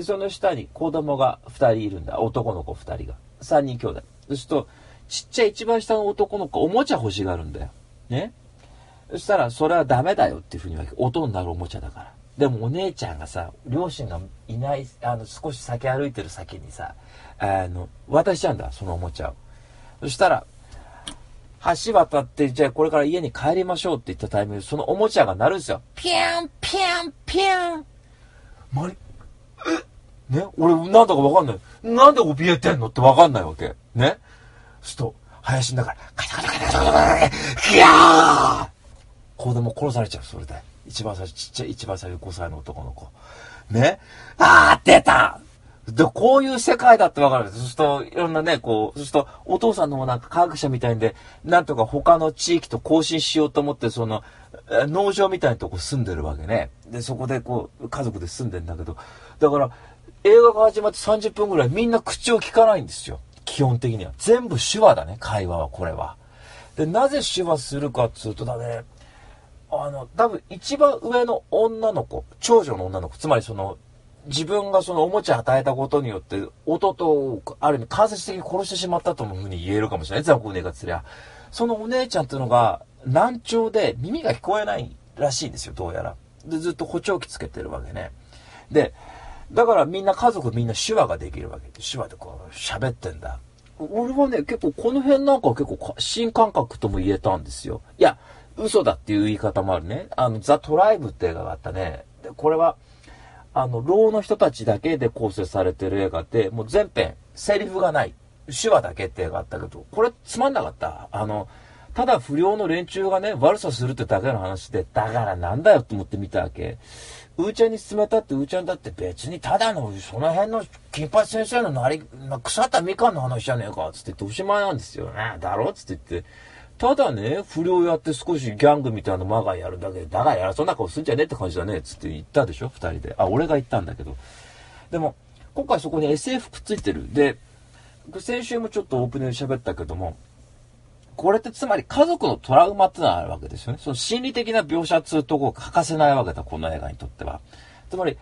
でその下に子供が2人いるんだ。男の子2人が。3人兄弟。そうすると、ちっちゃい一番下の男の子、おもちゃ欲しがるんだよ。ね？そしたら、それはダメだよっていうふうに言われ音になるおもちゃだから。でもお姉ちゃんがさ、両親がいない、あの、少し先歩いてる先にさ、あの、渡しちゃうんだ、そのおもちゃを。そしたら、橋渡って、じゃあこれから家に帰りましょうって言ったタイミングで、そのおもちゃが鳴るんですよ。ピャン、ピャン、ピャン。まり、えね俺、なんだかわかんない。なんで怯えてんのってわかんないわけ。ねすと、林の中で、カタカタカタカタカタカタ、ギャー子供殺されちゃう、それで。一番最初、ちっちゃい、一番最初5歳の男の子。ねあー、出たで、こういう世界だってわかるんです。そうすると、いろんなね、こう、そうすると、お父さんのもなんか科学者みたいんで、なんとか他の地域と交信しようと思って、その、農場みたいなとこ住んでるわけね。で、そこでこう、家族で住んでんだけど、だから、映画が始まって30分ぐらいみんな口を聞かないんですよ。基本的には。全部手話だね、会話は、これは。で、なぜ手話するかっつうとだね、あの、多分一番上の女の子、長女の女の子、つまりその、自分がそのおもちゃ与えたことによって、弟を、ある意味間接的に殺してしまったというふうに言えるかもしれない。残酷ねえかつりゃ。そのお姉ちゃんっていうのが、難聴で耳が聞こえないらしいんですよ、どうやら。で、ずっと補聴器つけてるわけね。で、だからみんな家族みんな手話ができるわけで、手話でこう喋ってんだ。俺はね、結構この辺なんか結構新感覚とも言えたんですよ。いや、嘘だっていう言い方もあるね。あの、ザ・トライブって映画があったね。で、これは、あの、老の人たちだけで構成されてる映画で、もう全編、セリフがない。手話だけって映画あったけど、これつまんなかった。あの、ただ不良の連中がね、悪さするってだけの話で、だからなんだよと思って見たわけ。うーちゃんに勧めたってうーちゃんだって別にただのその辺の金八先生のなり、腐ったみかんの話じゃねえか、つってっておしまいなんですよね。だろつって言って。ただね、不良やって少しギャングみたいなマガやるだけで、だからやらそうな顔すんじゃねえって感じだね、つって言ったでしょ二人で。あ、俺が言ったんだけど。でも、今回そこに SF くっついてる。で、先週もちょっとオープニングで喋ったけども、これってつまり家族のトラウマってのはあるわけですよね。その心理的な描写つうとこ欠かせないわけだ、この映画にとっては。つまり、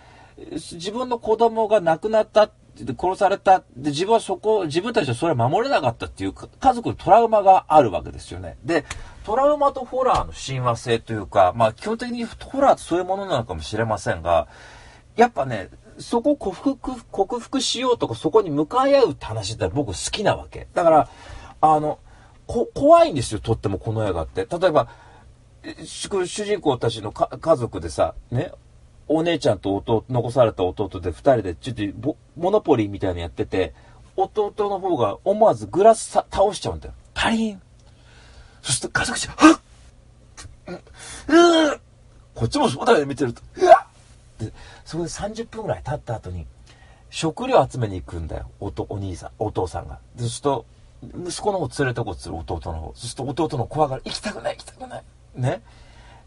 自分の子供が亡くなった殺された。で、自分はそこ、自分たちはそれは守れなかったっていう家族のトラウマがあるわけですよね。で、トラウマとホラーの親和性というか、まあ基本的にホラーってそういうものなのかもしれませんが、やっぱね、そこを克服、克服しようとか、そこに向かい合うって話って僕好きなわけ。だから、あの、こ、怖いんですよ、とってもこの映画って。例えば、主人公たちの家族でさ、ね、お姉ちゃんと弟、残された弟で二人でちょっとモノポリーみたいなのやってて、弟の方が思わずグラス倒しちゃうんだよ。パリンそして家族じゃ、はっううこっちもそうだよね、見てると。うわで、そこで30分ぐらい経った後に、食料集めに行くんだよ。おと、お兄さん、お父さんが。で、そうすると、息子の方連れてこうとする弟の方。そうすると弟の怖がる。行きたくない、行きたくない。ね。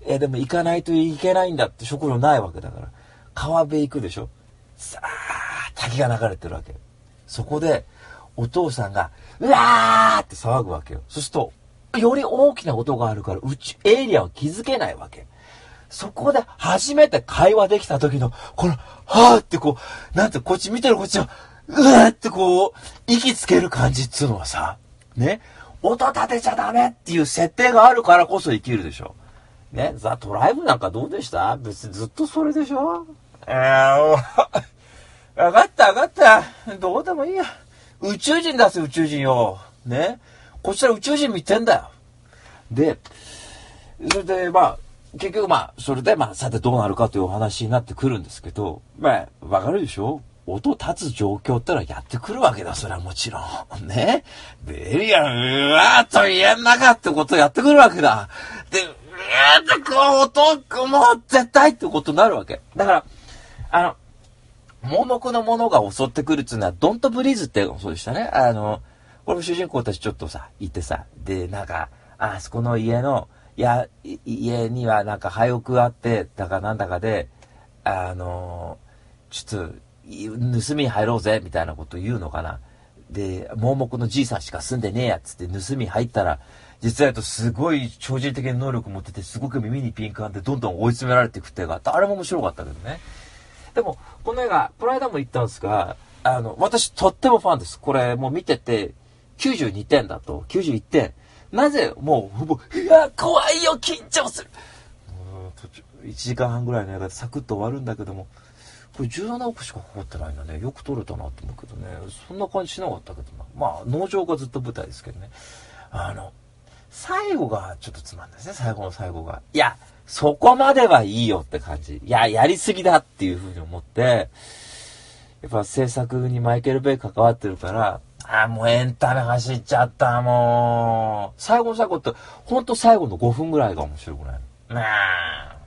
え、でも行かないといけないんだって食料ないわけだから。川辺行くでしょ。さあ、滝が流れてるわけ。そこで、お父さんが、うわーって騒ぐわけよ。そうすると、より大きな音があるから、宇宙、エイリアンは気づけないわけ。そこで初めて会話できた時の、この、はーってこう、なんて、こっち見てるこっちは、うわってこう、息つける感じっつうのはさ、ね、音立てちゃダメっていう設定があるからこそ生きるでしょ。ね、ザ・トライブなんかどうでした？別にずっとそれでしょ？えー、わかったわかった。どうでもいいや。宇宙人出せ宇宙人よ。ね。こちら宇宙人見てんだよ。で、それで、まあ、結局まあ、それでまあ、さてどうなるかというお話になってくるんですけど、まあ、わかるでしょ？音立つ状況ってのはやってくるわけだ、それはもちろん。ね。で、エリアン、うわーと言えんなかってことをやってくるわけだ。で、うわーってこう、音、もう絶対ってことになるわけ。だから、あの、盲目のものが襲ってくるっていうのは、ドントブリーズってそうでしたね。あの、これも主人公たちちょっとさ、行ってさ、で、なんか、あそこの家の、いや、家にはなんか廃屋あって、だかなんだかで、あの、ちょっと、盗み入ろうぜ、みたいなこと言うのかな。で、盲目のじいさんしか住んでねえやつって盗み入ったら、実は言うとすごい超人的な能力持ってて、すごく耳にピンクあってどんどん追い詰められていくってがあ、れも面白かったけどね。でも、この映画、この間も言ったんですが、あの、私とってもファンです。これもう見てて、92点だと、91点。なぜ、もう、ほぼ、いや、怖いよ、緊張する。1時間半ぐらいの映画でサクッと終わるんだけども、これ17億しかかかってないんだね。よく撮れたなって思うけどね。そんな感じしなかったけどな。まあ、農場がずっと舞台ですけどね。あの、最後がちょっとつまんないですね。最後の最後が。いや、そこまではいいよって感じ。いや、やりすぎだっていうふうに思って、やっぱ制作にマイケル・ベイ関わってるから、あ、もうエンタメ走っちゃった、もう。最後の最後って、ほんと最後の5分ぐらいが面白くないなあ。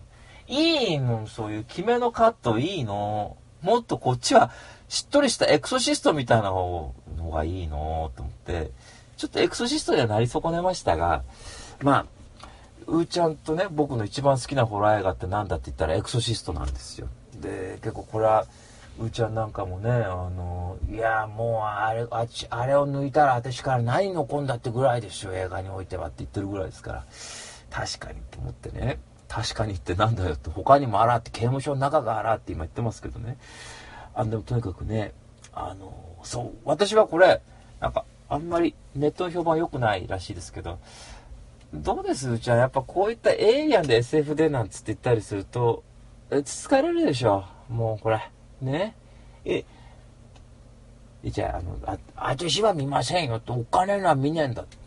いいの、そういう決めのカットいいの？もっとこっちは、しっとりしたエクソシストみたいな方がいいの、と思って。ちょっとエクソシストにはなり損ねましたが、まあ、うーちゃんとね、僕の一番好きなホラー映画って何だって言ったらエクソシストなんですよ。で、結構これは、うーちゃんなんかもね、あの、いや、もうあれ、あっち、あれを抜いたら私から何残んだってぐらいですよ、映画においてはって言ってるぐらいですから。確かにと思ってね。確かにってなんだよって他にもあらって刑務所の中があらって今言ってますけどね。あでもとにかくねあのそう私はこれなんかあんまりネットの評判良くないらしいですけどどうです？うちはやっぱこういったエイリアンで SF でなんつって言ったりすると疲れるでしょ？もうこれ。ね？えじゃああのあ私は見ませんよってお金のは見ねえんだって。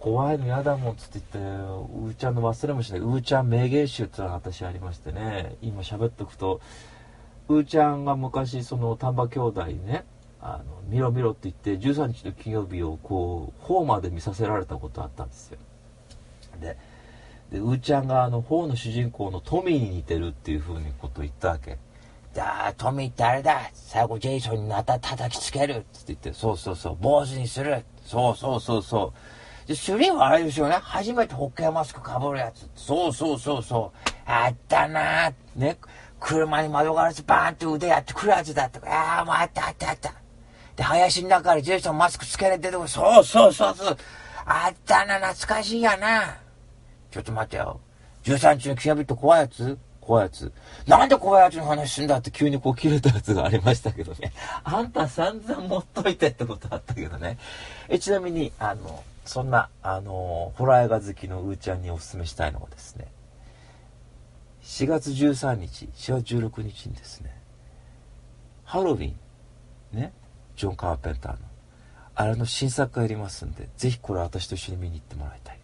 怖いの嫌だもんっつって言って、うーちゃんの忘れもしない、うーちゃん名言集ってのが私ありましてね、今喋っとくと、うーちゃんが昔、その丹波兄弟ね、あの、見ろ見ろって言って、13日の金曜日をこう、ホーマーで見させられたことあったんですよ。で、で、うーちゃんがあの、ホーの主人公のトミーに似てるっていう風にことを言ったわけ。じゃあ、トミーってあれだ最後ジェイソンになった叩きつけるって言って、そうそうそう、坊主にするそうそうそうそう。で、スリーはあれですよね。初めてホッケーマスクかぶるやつ。そうそうそうそう。あったなね。車に窓ガラスバーンって腕やってくるやつだとか。ああ、もうあったあったあった。で、林の中でジェイソンマスクつけられてるとこ、そうそうそうそう。あったな、懐かしいやな。ちょっと待ってよ。13日の金曜日って怖いやつ？怖いやつ。なんで怖いやつの話すんだって急にこう切れたやつがありましたけどね。あんた散々持っといてってことあったけどね。え、ちなみに、あの、そんな、あの、ホラー映画好きのうーちゃんにおすすめしたいのはですね、4月13日、4月16日にですね、ハロウィン、ね、ジョン・カーペンターの、あれの新作がやりますんで、ぜひこれ私と一緒に見に行ってもらいたい。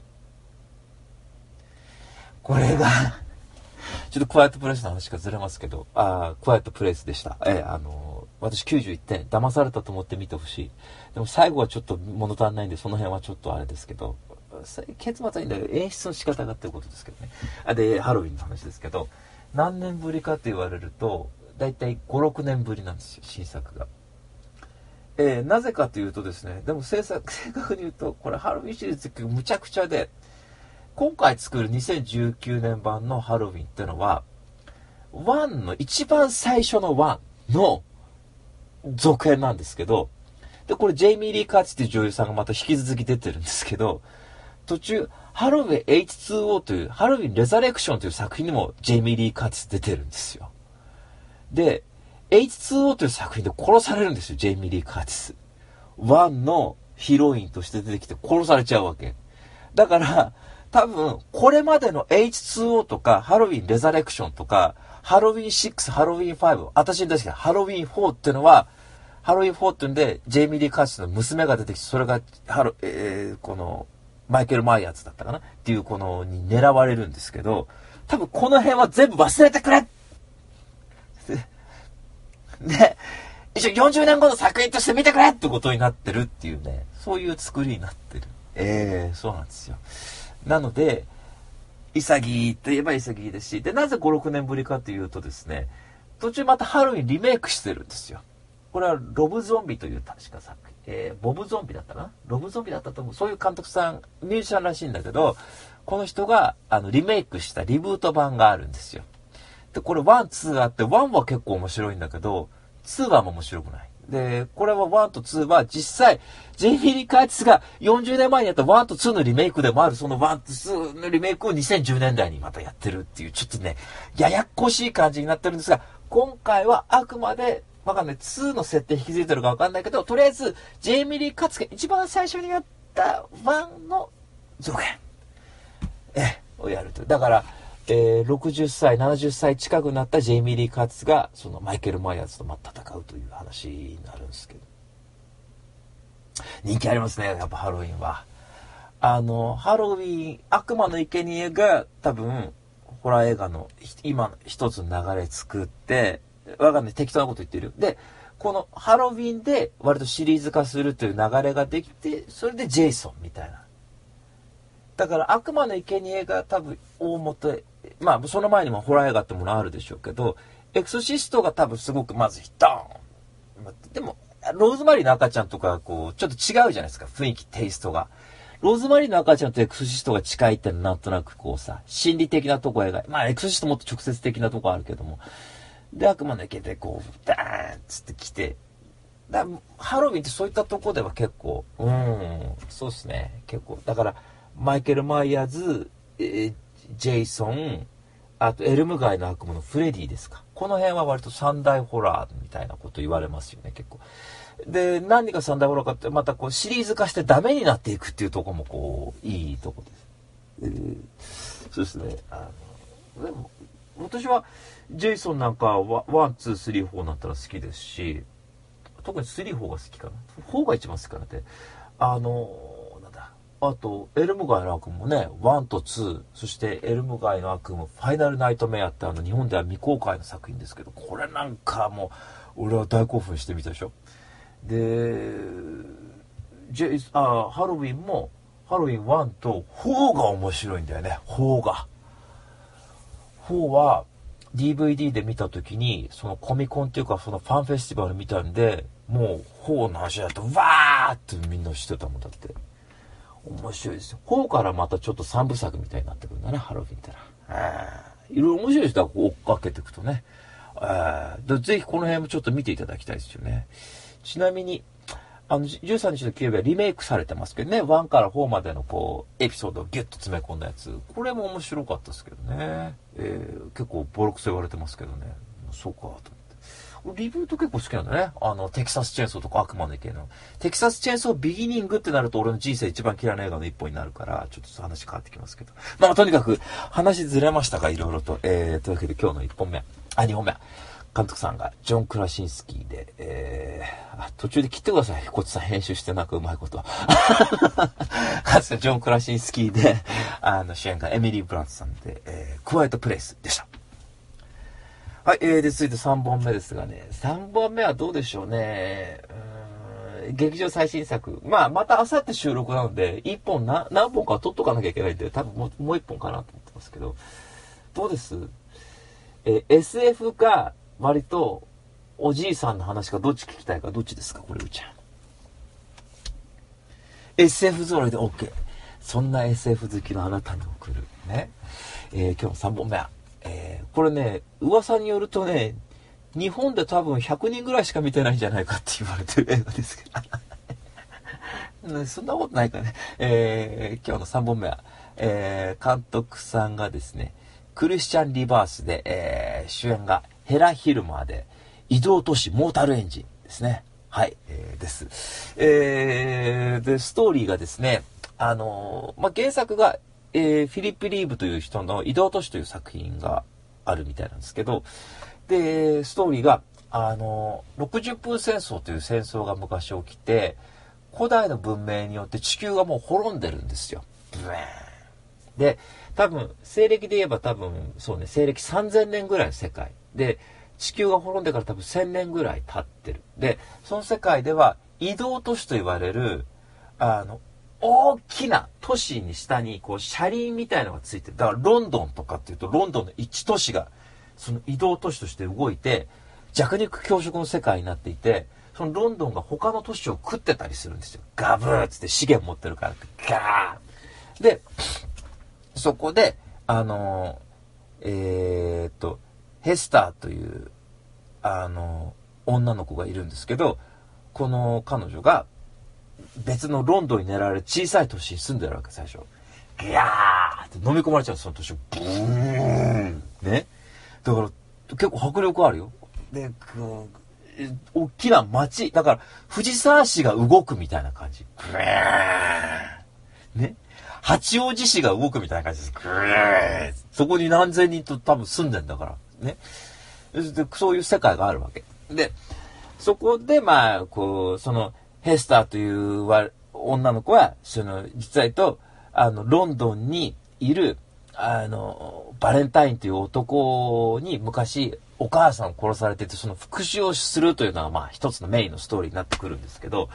これが *laughs* ちょっとクワイトプレイスの話がずれますけど、あクワイトプレイスでした。ええあの私91点、騙されたと思って見てほしい。でも最後はちょっと物足んないんで、その辺はちょっとあれですけど、結末はいいんだけど、演出の仕方がっていうことですけどね。あで、ハロウィンの話ですけど、何年ぶりかって言われると、だいたい5、6年ぶりなんですよ、新作が。えー、なぜかというとですね、でも正確 *laughs* 正確に言うと、これハロウィンシリーズってむちゃくちゃで、今回作る2019年版のハロウィンってのは、1の一番最初の1の続編なんですけど、で、これジェイミー・リー・カーツっていう女優さんがまた引き続き出てるんですけど、途中、ハロウィン H2O という、ハロウィン・レザレクションという作品にもジェイミー・リー・カーツ出てるんですよ。で、H2O という作品で殺されるんですよ、ジェイミー・リー・カーツ。ワンのヒロインとして出てきて殺されちゃうわけ。だから、多分、これまでの H2O とか、ハロウィン・レザレクションとか、ハロウィン6、ハロウィン5、私に出してハロウィン4っていうのは、ハロウィン4っていうんで、ジェイミ・リー・カーチの娘が出てきて、それが、ハロ、えー、この、マイケル・マイヤーズだったかな？っていうこの、に狙われるんですけど、多分この辺は全部忘れてくれで、*laughs* 一応40年後の作品として見てくれってことになってるっていうね、そういう作りになってる。ええー、そうなんですよ。なので、潔いといえば潔いですし、で、なぜ5、6年ぶりかというとですね、途中またハロウィンリメイクしてるんですよ。これはロブゾンビという確か作品、えー、ボブゾンビだったかな？ロブゾンビだったと思う。そういう監督さん、ミュージシャンらしいんだけど、この人があのリメイクしたリブート版があるんですよ。で、これ1、2あって、1は結構面白いんだけど、2はも面白くない。で、これは1と2は実際、ジェイミー・リー・カーティスが40年前にやった1と2のリメイクでもある、その1と2のリメイクを2010年代にまたやってるっていう、ちょっとね、ややこしい感じになってるんですが、今回はあくまでわかんない。2の設定引き継いでるかわかんないけど、とりあえず、ジェイミリー・カツが一番最初にやった1の続編、え、をやると。だから、えー、60歳、70歳近くなったジェイミリー・カツが、そのマイケル・マイヤーズと戦うという話になるんですけど。人気ありますね、やっぱハロウィンは。あの、ハロウィン、悪魔の生贄が多分、ホラー映画の今一つの流れ作って、わかんない。適当なこと言ってる。で、このハロウィンで割とシリーズ化するという流れができて、それでジェイソンみたいな。だから悪魔の生贄が多分大元、まあその前にもホラー映画ってものあるでしょうけど、エクソシストが多分すごくまずドーンでも、ローズマリーの赤ちゃんとかこう、ちょっと違うじゃないですか。雰囲気、テイストが。ローズマリーの赤ちゃんとエクソシストが近いってなんとなくこうさ、心理的なとこ描いまあエクソシストもっと直接的なとこあるけども、で、悪魔の毛でこう、ダーンっつって来て、だハロウィンってそういったとこでは結構、うん、そうですね、結構。だから、マイケル・マイヤーズ、えー、ジェイソン、あとエルム街の悪夢のフレディですか。この辺は割と三大ホラーみたいなこと言われますよね、結構。で、何が三大ホラーかって、またこうシリーズ化してダメになっていくっていうとこもこう、いいとこです。えー、そうですね。あの、でも、私は、ジェイソンなんかは、 one、two、three、fourなったら好きですし、特に three、fourが好きかな。 fourが一番好きかなって。あの、なんだ。あと、エルム街の悪夢もね、 oneと two、そしてエルム街の悪夢、ファイナルナイトメアってあの、日本では未公開の作品ですけど、これなんかもう、俺は大興奮してみたでしょ。で、ジェイあハロウィンも、ハロウィン1と4が面白いんだよね、4が。4は DVD で見た時に、そのコミコンっていうかそのファンフェスティバル見たんで、もう4の話だとわーってみんなしてたもんだって。面白いですよ。4からまたちょっと3部作みたいになってくるんだね、ハロウィンってのは。いろいろ面白い人は追っかけていくとね。ぜひこの辺もちょっと見ていただきたいですよね。ちなみに、あの、13日の休日はリメイクされてますけどね、1から4までのこう、エピソードをギュッと詰め込んだやつ。これも面白かったですけどね。えー、結構ボロクソ言われてますけどね。そうか、と思って。リブート結構好きなんだね。あの、テキサスチェーンソーとか悪魔の系の。テキサスチェーンソービギニングってなると俺の人生一番嫌いな映画の一本になるから、ちょっと話変わってきますけど。まあ、とにかく話ずれましたが、いろいろと。えー、というわけで今日の1本目。あ、2本目。監督さんがジョン・クラシンスキーで、えー、途中で切ってください。こっちさん編集してなんかうまいこと。かつてジョン・クラシンスキーで、あの、主演がエミリー・ブラントさんで、えー、クワイト・プレイスでした。はい、えー、で、続いて3本目ですがね、3本目はどうでしょうね。劇場最新作。まあ、また明後日収録なので、1本な、何本か撮っとかなきゃいけないんで、多分もうもう1本かなと思ってますけど、どうです？えー、SF か、割と、おじいさんの話かどっち聞きたいかどっちですかこれうちゃん。SF 揃いで OK。そんな SF 好きのあなたに送る。ね。えー、今日の3本目は。えー、これね、噂によるとね、日本で多分100人ぐらいしか見てないんじゃないかって言われてる映画ですけど。*laughs* そんなことないかね。えー、今日の3本目は、えー、監督さんがですね、クリスチャン・リバースで、えー、主演がヘラ・ヒルマーで、移動都市モータルエンジンですね。はい、えー、です。えー、で、ストーリーがですね、あのー、まあ、原作が、えー、フィリップ・リーブという人の移動都市という作品があるみたいなんですけど、で、ストーリーが、あのー、60分戦争という戦争が昔起きて、古代の文明によって地球がもう滅んでるんですよ。ブーンで、多分、西暦で言えば多分、そうね、西暦3000年ぐらいの世界。で、地球が滅んでから多分1000年ぐらい経ってる。で、その世界では移動都市と言われる、あの、大きな都市に下にこう車輪みたいのがついてる。だからロンドンとかっていうとロンドンの一都市がその移動都市として動いて弱肉強食の世界になっていて、そのロンドンが他の都市を食ってたりするんですよ。ガブーっつって資源持ってるからってガーで、そこで、あのえー、っと、ヘスターという、あの、女の子がいるんですけど、この彼女が別のロンドンに狙われる小さい都市に住んでるわけ、最初。ギャーって飲み込まれちゃうその都市。ブーンね。だから、結構迫力あるよ。で、こう大きな街。だから、藤沢市が動くみたいな感じ。ブーンね。八王子市が動くみたいな感じです。グーそこに何千人と多分住んでんだから。ね。でそういう世界があるわけ。で、そこで、まあ、こう、その、ヘスターという女の子は、その、実際と、あの、ロンドンにいる、あの、バレンタインという男に昔、お母さんを殺されてて、その復讐をするというのが、まあ、一つのメインのストーリーになってくるんですけど、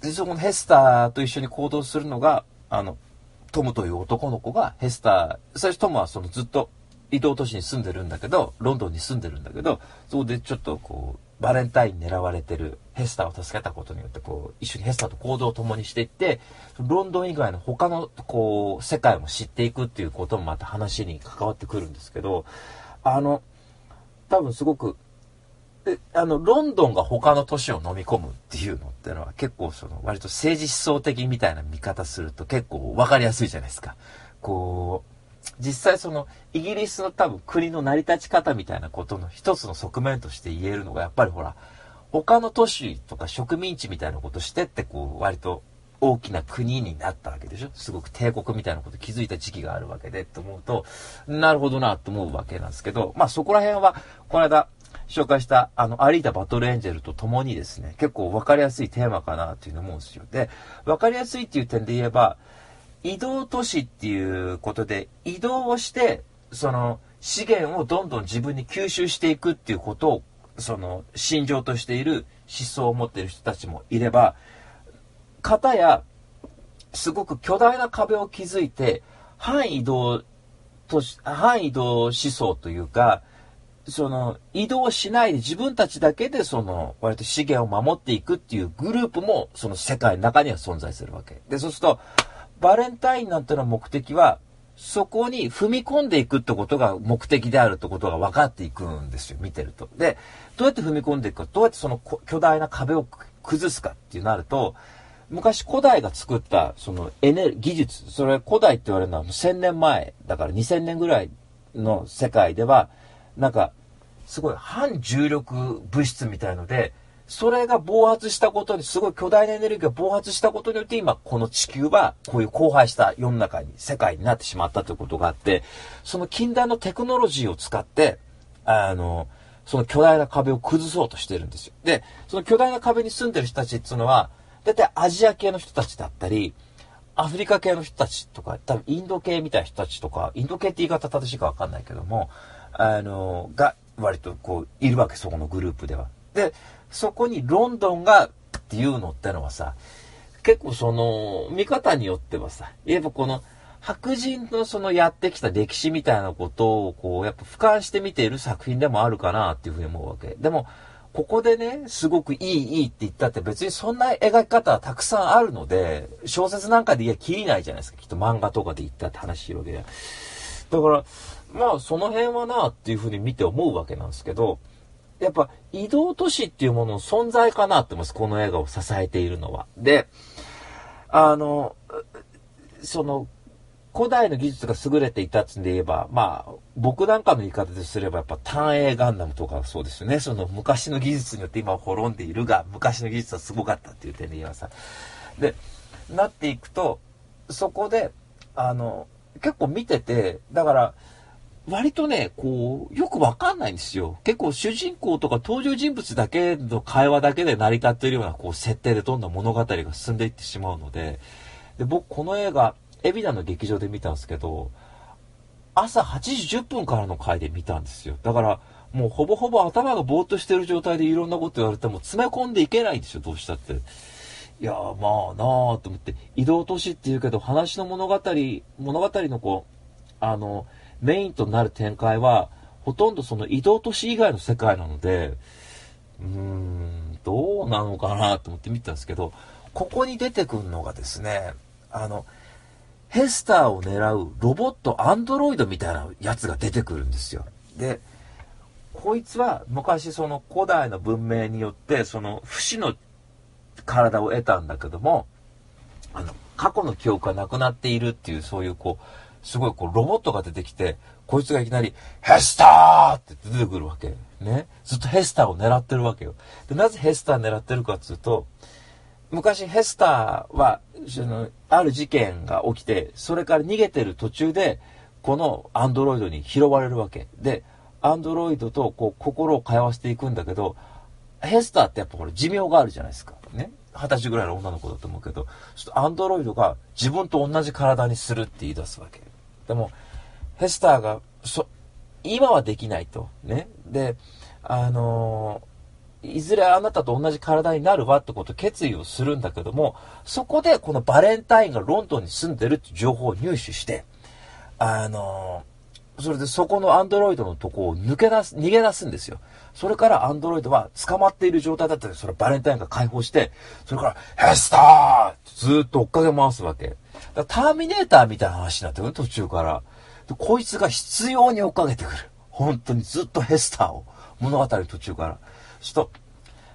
で、そこのヘスターと一緒に行動するのが、あの、トムという男の子がヘスター、最初トムはそのずっと移動都市に住んでるんだけど、ロンドンに住んでるんだけど、そこでちょっとこう、バレンタイン狙われてるヘスターを助けたことによって、こう、一緒にヘスターと行動を共にしていって、ロンドン以外の他の、こう、世界も知っていくっていうこともまた話に関わってくるんですけど、あの、多分すごく、あの、ロンドンが他の都市を飲み込むっていうのってのは結構その、割と政治思想的みたいな見方すると結構わかりやすいじゃないですか。こう、実際そのイギリスの多分国の成り立ち方みたいなことの一つの側面として言えるのがやっぱりほら他の都市とか植民地みたいなことしてってこう割と大きな国になったわけでしょ？すごく帝国みたいなこと気づいた時期があるわけでと思うとなるほどなと思うわけなんですけどまあそこら辺はこの間紹介したあのアリータ・バトルエンジェルと共にですね結構分かりやすいテーマかなというの思うんですよ。で分かりやすいっていう点で言えば移動都市っていうことで移動をしてその資源をどんどん自分に吸収していくっていうことをその心情としている思想を持っている人たちもいれば方やすごく巨大な壁を築いて半移動と半移動思想というかその移動しないで自分たちだけでその割と資源を守っていくっていうグループもその世界の中には存在するわけ。でそうするとバレンタインなんての目的は、そこに踏み込んでいくってことが目的であるってことが分かっていくんですよ、見てると。で、どうやって踏み込んでいくか、どうやってその巨大な壁を崩すかっていうなると、昔古代が作ったそのエネル技術、それ古代って言われるのは1000年前、だから2000年ぐらいの世界では、なんか、すごい反重力物質みたいので、それが暴発したことに、すごい巨大なエネルギーが暴発したことによって、今、この地球は、こういう荒廃した世の中に、世界になってしまったということがあって、その近代のテクノロジーを使って、あの、その巨大な壁を崩そうとしてるんですよ。で、その巨大な壁に住んでる人たちっていうのは、大体アジア系の人たちだったり、アフリカ系の人たちとか、多分インド系みたいな人たちとか、インド系って言い方正しいかわかんないけども、あの、が、割とこう、いるわけ、そこのグループでは。で、そこにロンドンがっていうのってのはさ、結構その、見方によってはさ、やっぱこの、白人のそのやってきた歴史みたいなことを、こう、やっぱ俯瞰して見ている作品でもあるかなっていうふうに思うわけ。でも、ここでね、すごくいい、いいって言ったって別にそんな描き方はたくさんあるので、小説なんかでいや、切りないじゃないですか。きっと漫画とかで言ったって話広げ。だから、まあその辺はなっていうふうに見て思うわけなんですけど、やっぱ移動都市っていうものの存在かなって思います。この映画を支えているのは。で、あの、その、古代の技術が優れていたってんで言えば、まあ、僕なんかの言い方ですれば、やっぱ単影ガンダムとかそうですよね。その昔の技術によって今滅んでいるが、昔の技術はすごかったっていう点で言えばさ。で、なっていくと、そこで、あの、結構見てて、だから、割とね、こう、よくわかんないんですよ。結構主人公とか登場人物だけの会話だけで成り立っているような、こう、設定でどんどん物語が進んでいってしまうので、で、僕、この映画、海老名の劇場で見たんですけど、朝8時10分からの回で見たんですよ。だから、もうほぼほぼ頭がぼーっとしてる状態でいろんなこと言われても詰め込んでいけないんですよ、どうしたって。いやまあなぁと思って、移動都市って言うけど、話の物語、物語のこう、あの、メインとなる展開は、ほとんどその移動都市以外の世界なので、うーん、どうなのかなと思って見てたんですけど、ここに出てくるのがですね、あの、ヘスターを狙うロボットアンドロイドみたいなやつが出てくるんですよ。で、こいつは昔その古代の文明によってその不死の体を得たんだけども、あの、過去の記憶がなくなっているっていうそういうこう、すごいこうロボットが出てきて、こいつがいきなり、ヘスターって出てくるわけ。ね。ずっとヘスターを狙ってるわけよ。で、なぜヘスター狙ってるかっていうと、昔ヘスターは、その、ある事件が起きて、それから逃げてる途中で、このアンドロイドに拾われるわけ。で、アンドロイドとこう心を通わせていくんだけど、ヘスターってやっぱこれ寿命があるじゃないですか。ね。二十歳ぐらいの女の子だと思うけど、ちょっとアンドロイドが自分と同じ体にするって言い出すわけ。でも、ヘスターが、そ、今はできないと。ね。で、あのー、いずれあなたと同じ体になるわってこと決意をするんだけども、そこでこのバレンタインがロンドンに住んでるって情報を入手して、あの、それでそこのアンドロイドのとこを抜け出す、逃げ出すんですよ。それからアンドロイドは捕まっている状態だったら、それバレンタインが解放して、それから、ヘスターってずっと追っかけ回すわけ。ターミネーターみたいな話になってくる、途中から。で、こいつが必要に追っかけてくる。本当にずっとヘスターを。物語途中から。ちょっと、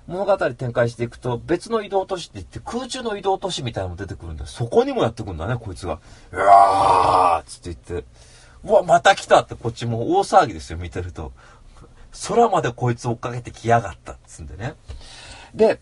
物語展開していくと、別の移動都市って言って、空中の移動都市みたいなのも出てくるんだ。そこにもやってくるんだね、こいつが。うわーつって言って。うわ、また来たってこっちも大騒ぎですよ、見てると。空までこいつ追っかけてきやがったっつんでね。で、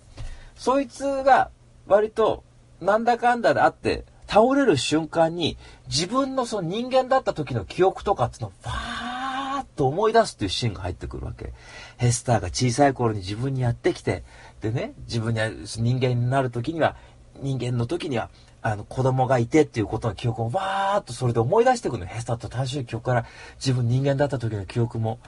そいつが割となんだかんだであって、倒れる瞬間に自分のその人間だった時の記憶とかっていうのをファーッと思い出すっていうシーンが入ってくるわけ。ヘスターが小さい頃に自分にやってきて、でね、自分に人間になる時には、人間の時には、あの、子供がいてっていうことの記憶をわーっとそれで思い出してくるの。ヘスターと正しい記憶から自分人間だった時の記憶も。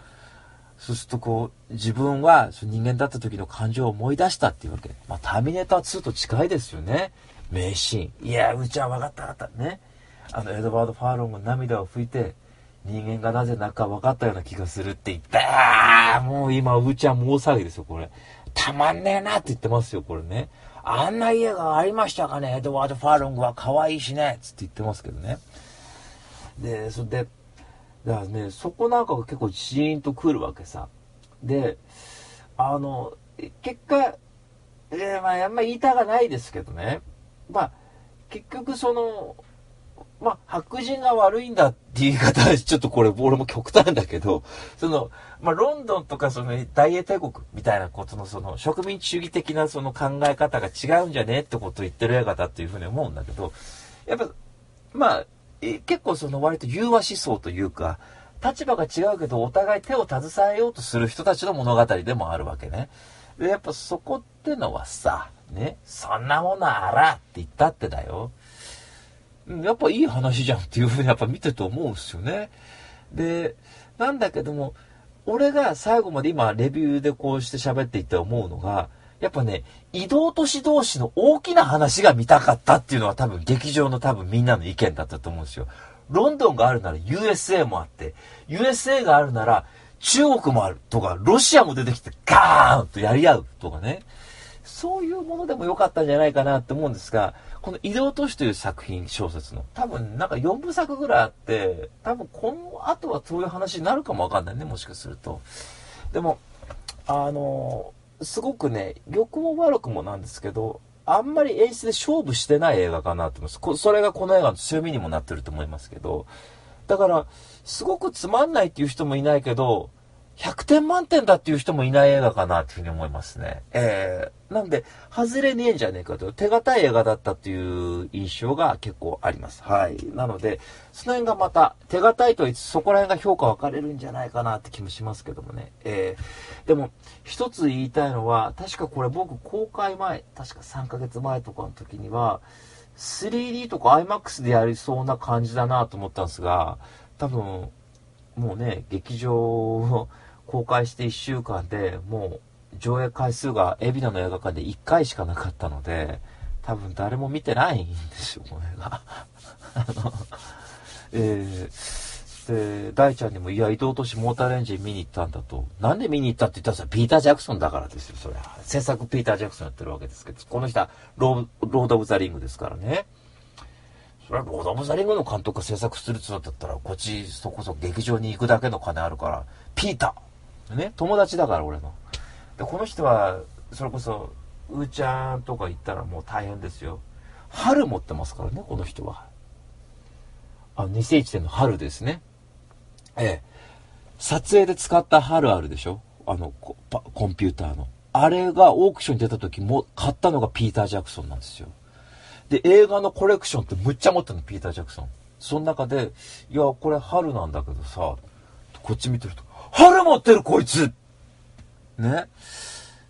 そうするとこう、自分は人間だった時の感情を思い出したっていうわけ。まあ、ターミネーター2と近いですよね。名シーン。いや、うちは分かった分かった。ね。あの、エドワード・ファーロンが涙を拭いて、人間がなぜ泣くか分かったような気がするって言った。もう今、うちはもう大騒ぎですよ、これ。たまんねえなって言ってますよ、これね。あんな家がありましたかね、エドワード・ファーロングは可愛いしね、つって言ってますけどね。で、それで、だからね、そこなんかが結構ジーンとくるわけさ。で、あの、結果、えー、まあ、あんま言いたがないですけどね。まあ、結局その、まあ、白人が悪いんだっていう言い方は、ちょっとこれ、俺も極端だけど、その、まあ、ロンドンとかその大英帝国みたいなことのその植民地主義的なその考え方が違うんじゃねってことを言ってる映画だっていうふうに思うんだけど、やっぱ、まあ、結構その割と融和思想というか、立場が違うけどお互い手を携えようとする人たちの物語でもあるわけね。で、やっぱそこってのはさ、ね、そんなものあらって言ったってだよ。やっぱいい話じゃんっていうふうにやっぱ見てて思うんですよね。で、なんだけども、俺が最後まで今レビューでこうして喋っていて思うのが、やっぱね、移動都市同士の大きな話が見たかったっていうのは多分劇場の多分みんなの意見だったと思うんですよ。ロンドンがあるなら USA もあって、USA があるなら中国もあるとか、ロシアも出てきてガーンとやり合うとかね。そういうものでもよかったんじゃないかなって思うんですが、この移動都市という作品小説の、多分なんか4部作ぐらいあって、多分この後はそういう話になるかもわかんないね、もしかすると。でも、あの、すごくね、良くも悪くもなんですけど、あんまり演出で勝負してない映画かなと思います。それがこの映画の強みにもなってると思いますけど、だから、すごくつまんないっていう人もいないけど、100点満点だっていう人もいない映画かなっていうふうに思いますね。えー、なんで、外れねえんじゃねえかと、手堅い映画だったっていう印象が結構あります。はい。なので、その辺がまた、手堅いと、そこら辺が評価分かれるんじゃないかなって気もしますけどもね。えー、でも、一つ言いたいのは、確かこれ僕公開前、確か3ヶ月前とかの時には、3D とか IMAX でやりそうな感じだなと思ったんですが、多分、もうね、劇場公開して1週間でもう上映回数が海老名の映画館で1回しかなかったので、多分誰も見てないんですよ、この映画。*laughs* あの、えー、で、大ちゃんにも、いや、移動都市モーターレンジン見に行ったんだと。なんで見に行ったって言ったらさ、ピーター・ジャクソンだからですよ、それは。制作ピーター・ジャクソンやってるわけですけど、この人はローロード・オブ・ザ・リングですからね。それはロード・オブ・ザ・リングの監督が制作するってなったら、こっちそこそこ劇場に行くだけの金あるから、ピーターね、友達だから俺の。で、この人は、それこそ、うーちゃんとか行ったらもう大変ですよ。春持ってますからね、この人は。あ、2001年の春ですね。ええ。撮影で使った春あるでしょ？あのコ、コンピューターの。あれがオークションに出た時も買ったのがピーター・ジャクソンなんですよ。で、映画のコレクションってむっちゃ持ってるの、ピーター・ジャクソン。その中で、いや、これ春なんだけどさ、こっち見てると、腹持ってるこいつね。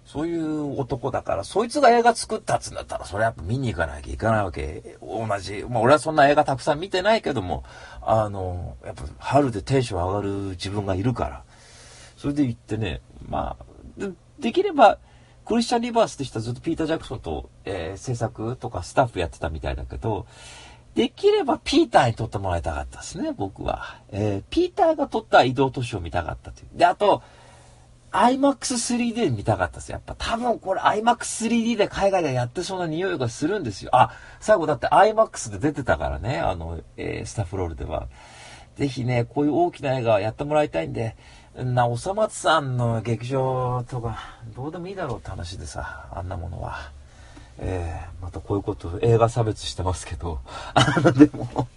そういう男だから、そいつが映画作ったっつんだったら、それやっぱ見に行かなきゃいかないわけ。同じ。まあ俺はそんな映画たくさん見てないけども、あの、やっぱ春でテンション上がる自分がいるから。それで行ってね、まあ、でできれば、クリスチャン・リバースって人はずっとピーター・ジャクソンと、えー、制作とかスタッフやってたみたいだけど、できればピーターに撮ってもらいたかったですね、僕は。えー、ピーターが撮った移動都市を見たかったという。で、あと、IMAX3D で見たかったですよやっぱ多分これ IMAX3D で海外でやってそうな匂いがするんですよ。あ、最後だって IMAX で出てたからね、あの、えー、スタッフロールでは。ぜひね、こういう大きな映画やってもらいたいんで、な、おさまつさんの劇場とか、どうでもいいだろうって話でさ、あんなものは。えー、またこういうこと映画差別してますけど、*laughs* あの、でも、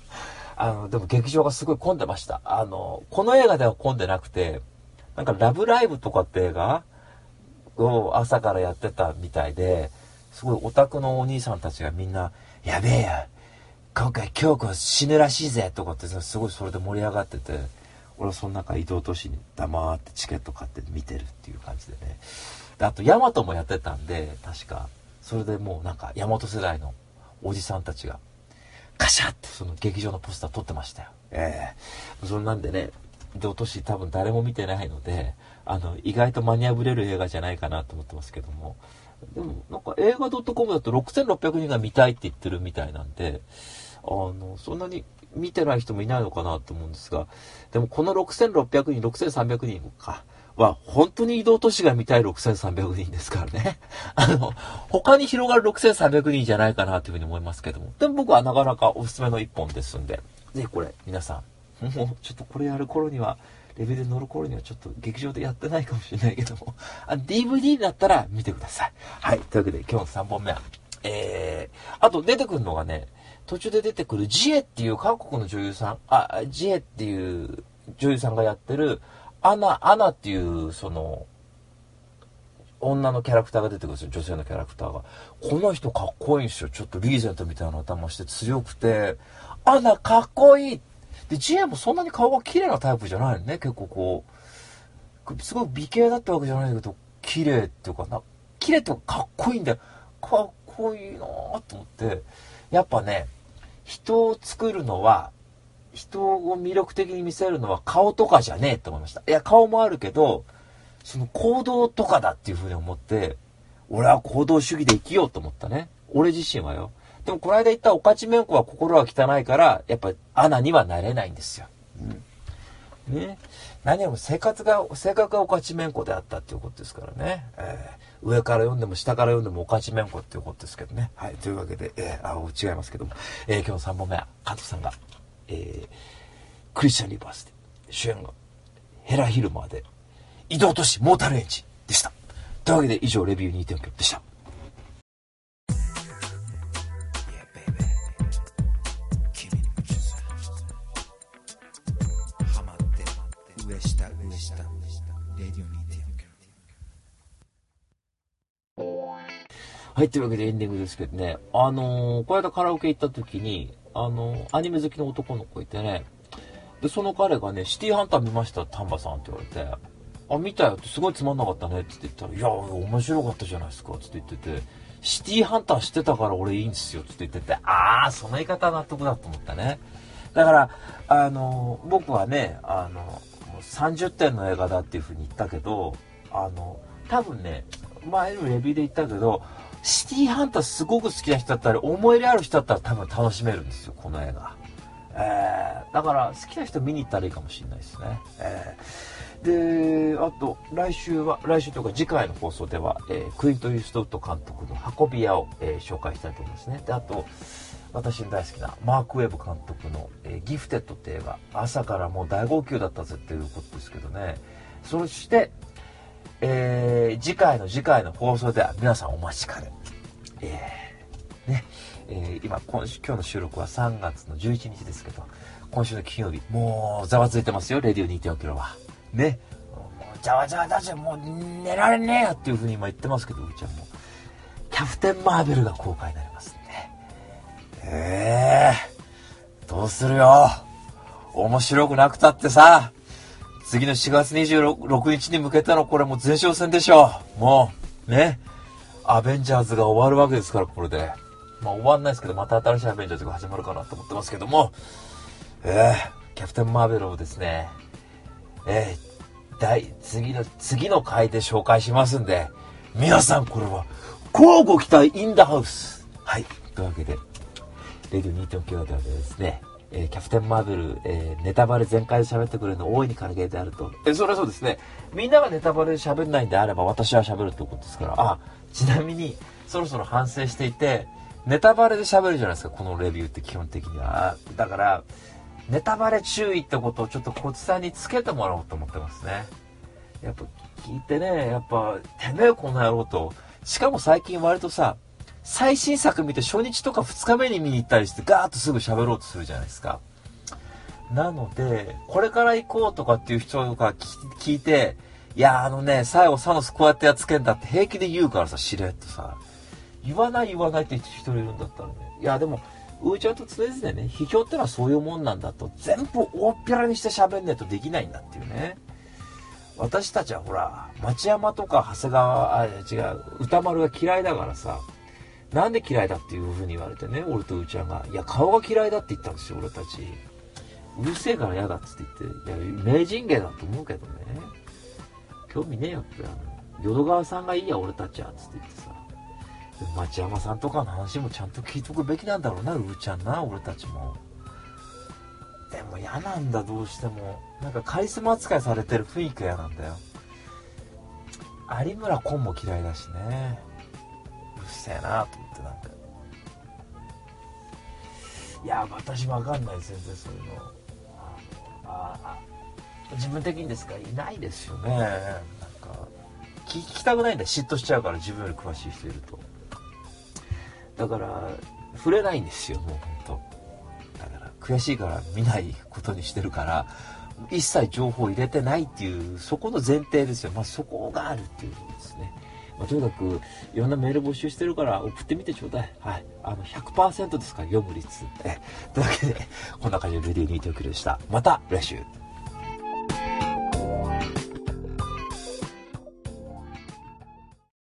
あの、でも劇場がすごい混んでました。あの、この映画では混んでなくて、なんかラブライブとかって映画を朝からやってたみたいで、すごいオタクのお兄さんたちがみんな、やべえや、今回京子死ぬらしいぜとかってすごいそれで盛り上がってて、俺はその中移動都市に黙ってチケット買って見てるっていう感じでね。であと、ヤマトもやってたんで、確か。それでもうなんか、ヤマト世代のおじさんたちが、カシャってその劇場のポスター撮ってましたよ。ええそんなんでね、移動都市多分誰も見てないので、あの、意外と間に合ぶれる映画じゃないかなと思ってますけども。でも、なんか映画 .com だと6600人が見たいって言ってるみたいなんで、あの、そんなに見てない人もいないのかなと思うんですが、でもこの6600人、6300人か、は、本当に移動都市が見たい6300人ですからね。*laughs* あの、他に広がる6300人じゃないかなというふうに思いますけども。でも僕はなかなかおすすめの一本ですんで、ぜひこれ、皆さん、もうちょっとこれやる頃には、レベル乗る頃にはちょっと劇場でやってないかもしれないけども、あ DVD だったら見てください。はい。というわけで今日の3本目は、えー、あと出てくるのがね、途中で出てくるジエっていう韓国の女優さん、あ、ジエっていう女優さんがやってる、アナ、アナっていう、その、女のキャラクターが出てくるんですよ、女性のキャラクターが。この人かっこいいんですよ。ちょっとリーゼントみたいな頭して強くて、アナかっこいいで、ジエもそんなに顔が綺麗なタイプじゃないのね。結構こう、すごい美形だったわけじゃないんだけど、綺麗っていうかな、綺麗っていうかかっこいいんだよ。かっこいいなぁと思って、やっぱね、人を作るのは、人を魅力的に見せるのは顔とかじゃねえと思いました。いや、顔もあるけど、その行動とかだっていうふうに思って、俺は行動主義で生きようと思ったね。俺自身はよ。でもこの間言ったおかちめんこは心は汚いから、やっぱアナにはなれないんですよ。うん。ね。何よりも生活が、性格がおかちめんこであったっていうことですからね。えー上から読んでも下から読んでもおかちめんこっていうことですけどね。はい。というわけで、えー、あ、違いますけども、えー今日の3本目は、監督さんが、えークリスチャン・リバースで、主演がヘラ・ヒルマーで、移動都市モータルエンジンでした。というわけで以上レビュー2.9でした。君に夢中さハマって上下上下レディオにてはい、というわけでエンディングですけどね、あのーこの間カラオケ行った時に、あのアニメ好きの男の子いてね、で、その彼がね、シティハンター見ました、丹波さんって言われて、あ、見たよ。ってすごいつまんなかったね。って言ったら、いや、面白かったじゃないですか。って言ってて、シティハンター知ってたから俺いいんですよ。って言ってて、あー、その言い方は納得だと思ったね。だから、あの僕はね、あの30点の映画だっていう風に言ったけど、あの、多分ね、前のレビューで言ったけど、シティーハンターすごく好きな人だったり、思い入れある人だったら多分楽しめるんですよ、この映画。えー、だから好きな人見に行ったらいいかもしれないですね。えー、で、あと、来週は、来週というか次回の放送では、えークイント・ユーストウッド監督の運び屋を、えー紹介したいと思いますね。で、あと、私の大好きなマーク・ウェブ監督の、えーギフテッドって映画、朝からもう大号泣だったぜっていうことですけどね。そして、えー次回の次回の放送では皆さんお待ちかね。えーね、えー今今週、今日の収録は3月の11日ですけど、今週の金曜日、もうざわついてますよ、レディオ2.4キロは。ね。もうざわざわだし、もう寝られねえよっていうふうに今言ってますけど、うちはもう、キャプテンマーベルが公開になりますんで。ええー、どうするよ。面白くなくたってさ、次の4月26日に向けてのこれもう前哨戦でしょうもう、ね。アベンジャーズが終わるわけですから、これで。まあ終わんないですけど、また新しいアベンジャーズが始まるかなと思ってますけども、えー、キャプテンマーベルをですね、えー、第、次の、次の回で紹介しますんで、皆さんこれは、交互期待インダハウス。はい。というわけで、レディオ2.9ではですね、えーキャプテンマーベル、えーネタバレ全開で喋ってくれるの大いに歓迎であると。えーそれはそうですね。みんながネタバレで喋んないんであれば私は喋るってことですから。あ、ちなみに、そろそろ反省していて、ネタバレで喋るじゃないですか、このレビューって基本的には。だから、ネタバレ注意ってことをちょっとコツさんにつけてもらおうと思ってますね。やっぱ聞いてね、やっぱ、てめえこの野郎と。しかも最近割とさ、最新作見て初日とか2日目に見に行ったりしてガーッとすぐ喋ろうとするじゃないですか。なので、これから行こうとかっていう人が聞いて、いや、あのね、最後サノスこうやってやっつけんだって平気で言うからさ、しれっとさ。言わない言わないって言って人いるんだったらね。いや、でも、うーちゃんと常々ね、批評ってのはそういうもんなんだと、全部大っぴらにして喋んねえとできないんだっていうね。私たちはほら、町山とか長谷川、あ、違う、歌丸が嫌いだからさ、なんで嫌いだっていう風に言われてね、俺とうーちゃんが。いや、顔が嫌いだって言ったんですよ、俺たち。うるせえから嫌だっつって言って、いや、名人芸だと思うけどね。興味ねえよって、あの、淀川さんがいいや、俺たちは、つって言ってさ。町山さんとかの話もちゃんと聞いとくべきなんだろうな、うーちゃんな、俺たちも。でも嫌なんだ、どうしても。なんかカリスマ扱いされてる雰囲気嫌なんだよ。有村昆も嫌いだしね。うるせえなと思ってなんか。いや、私わかんない、全然そういうの。ああ自分的にですか？いないですよね。なんか、聞きたくないんだ嫉妬しちゃうから自分より詳しい人いると。だから、触れないんですよ、もう本当だから、悔しいから見ないことにしてるから、一切情報を入れてないっていう、そこの前提ですよ。まあそこがあるっていうことですね。まあ、とにかくいろんなメール募集してるから送ってみてちょうだい。はい。あの100%ですから読む率。えというわけで、こんな感じのレディーニートークでした。また来週。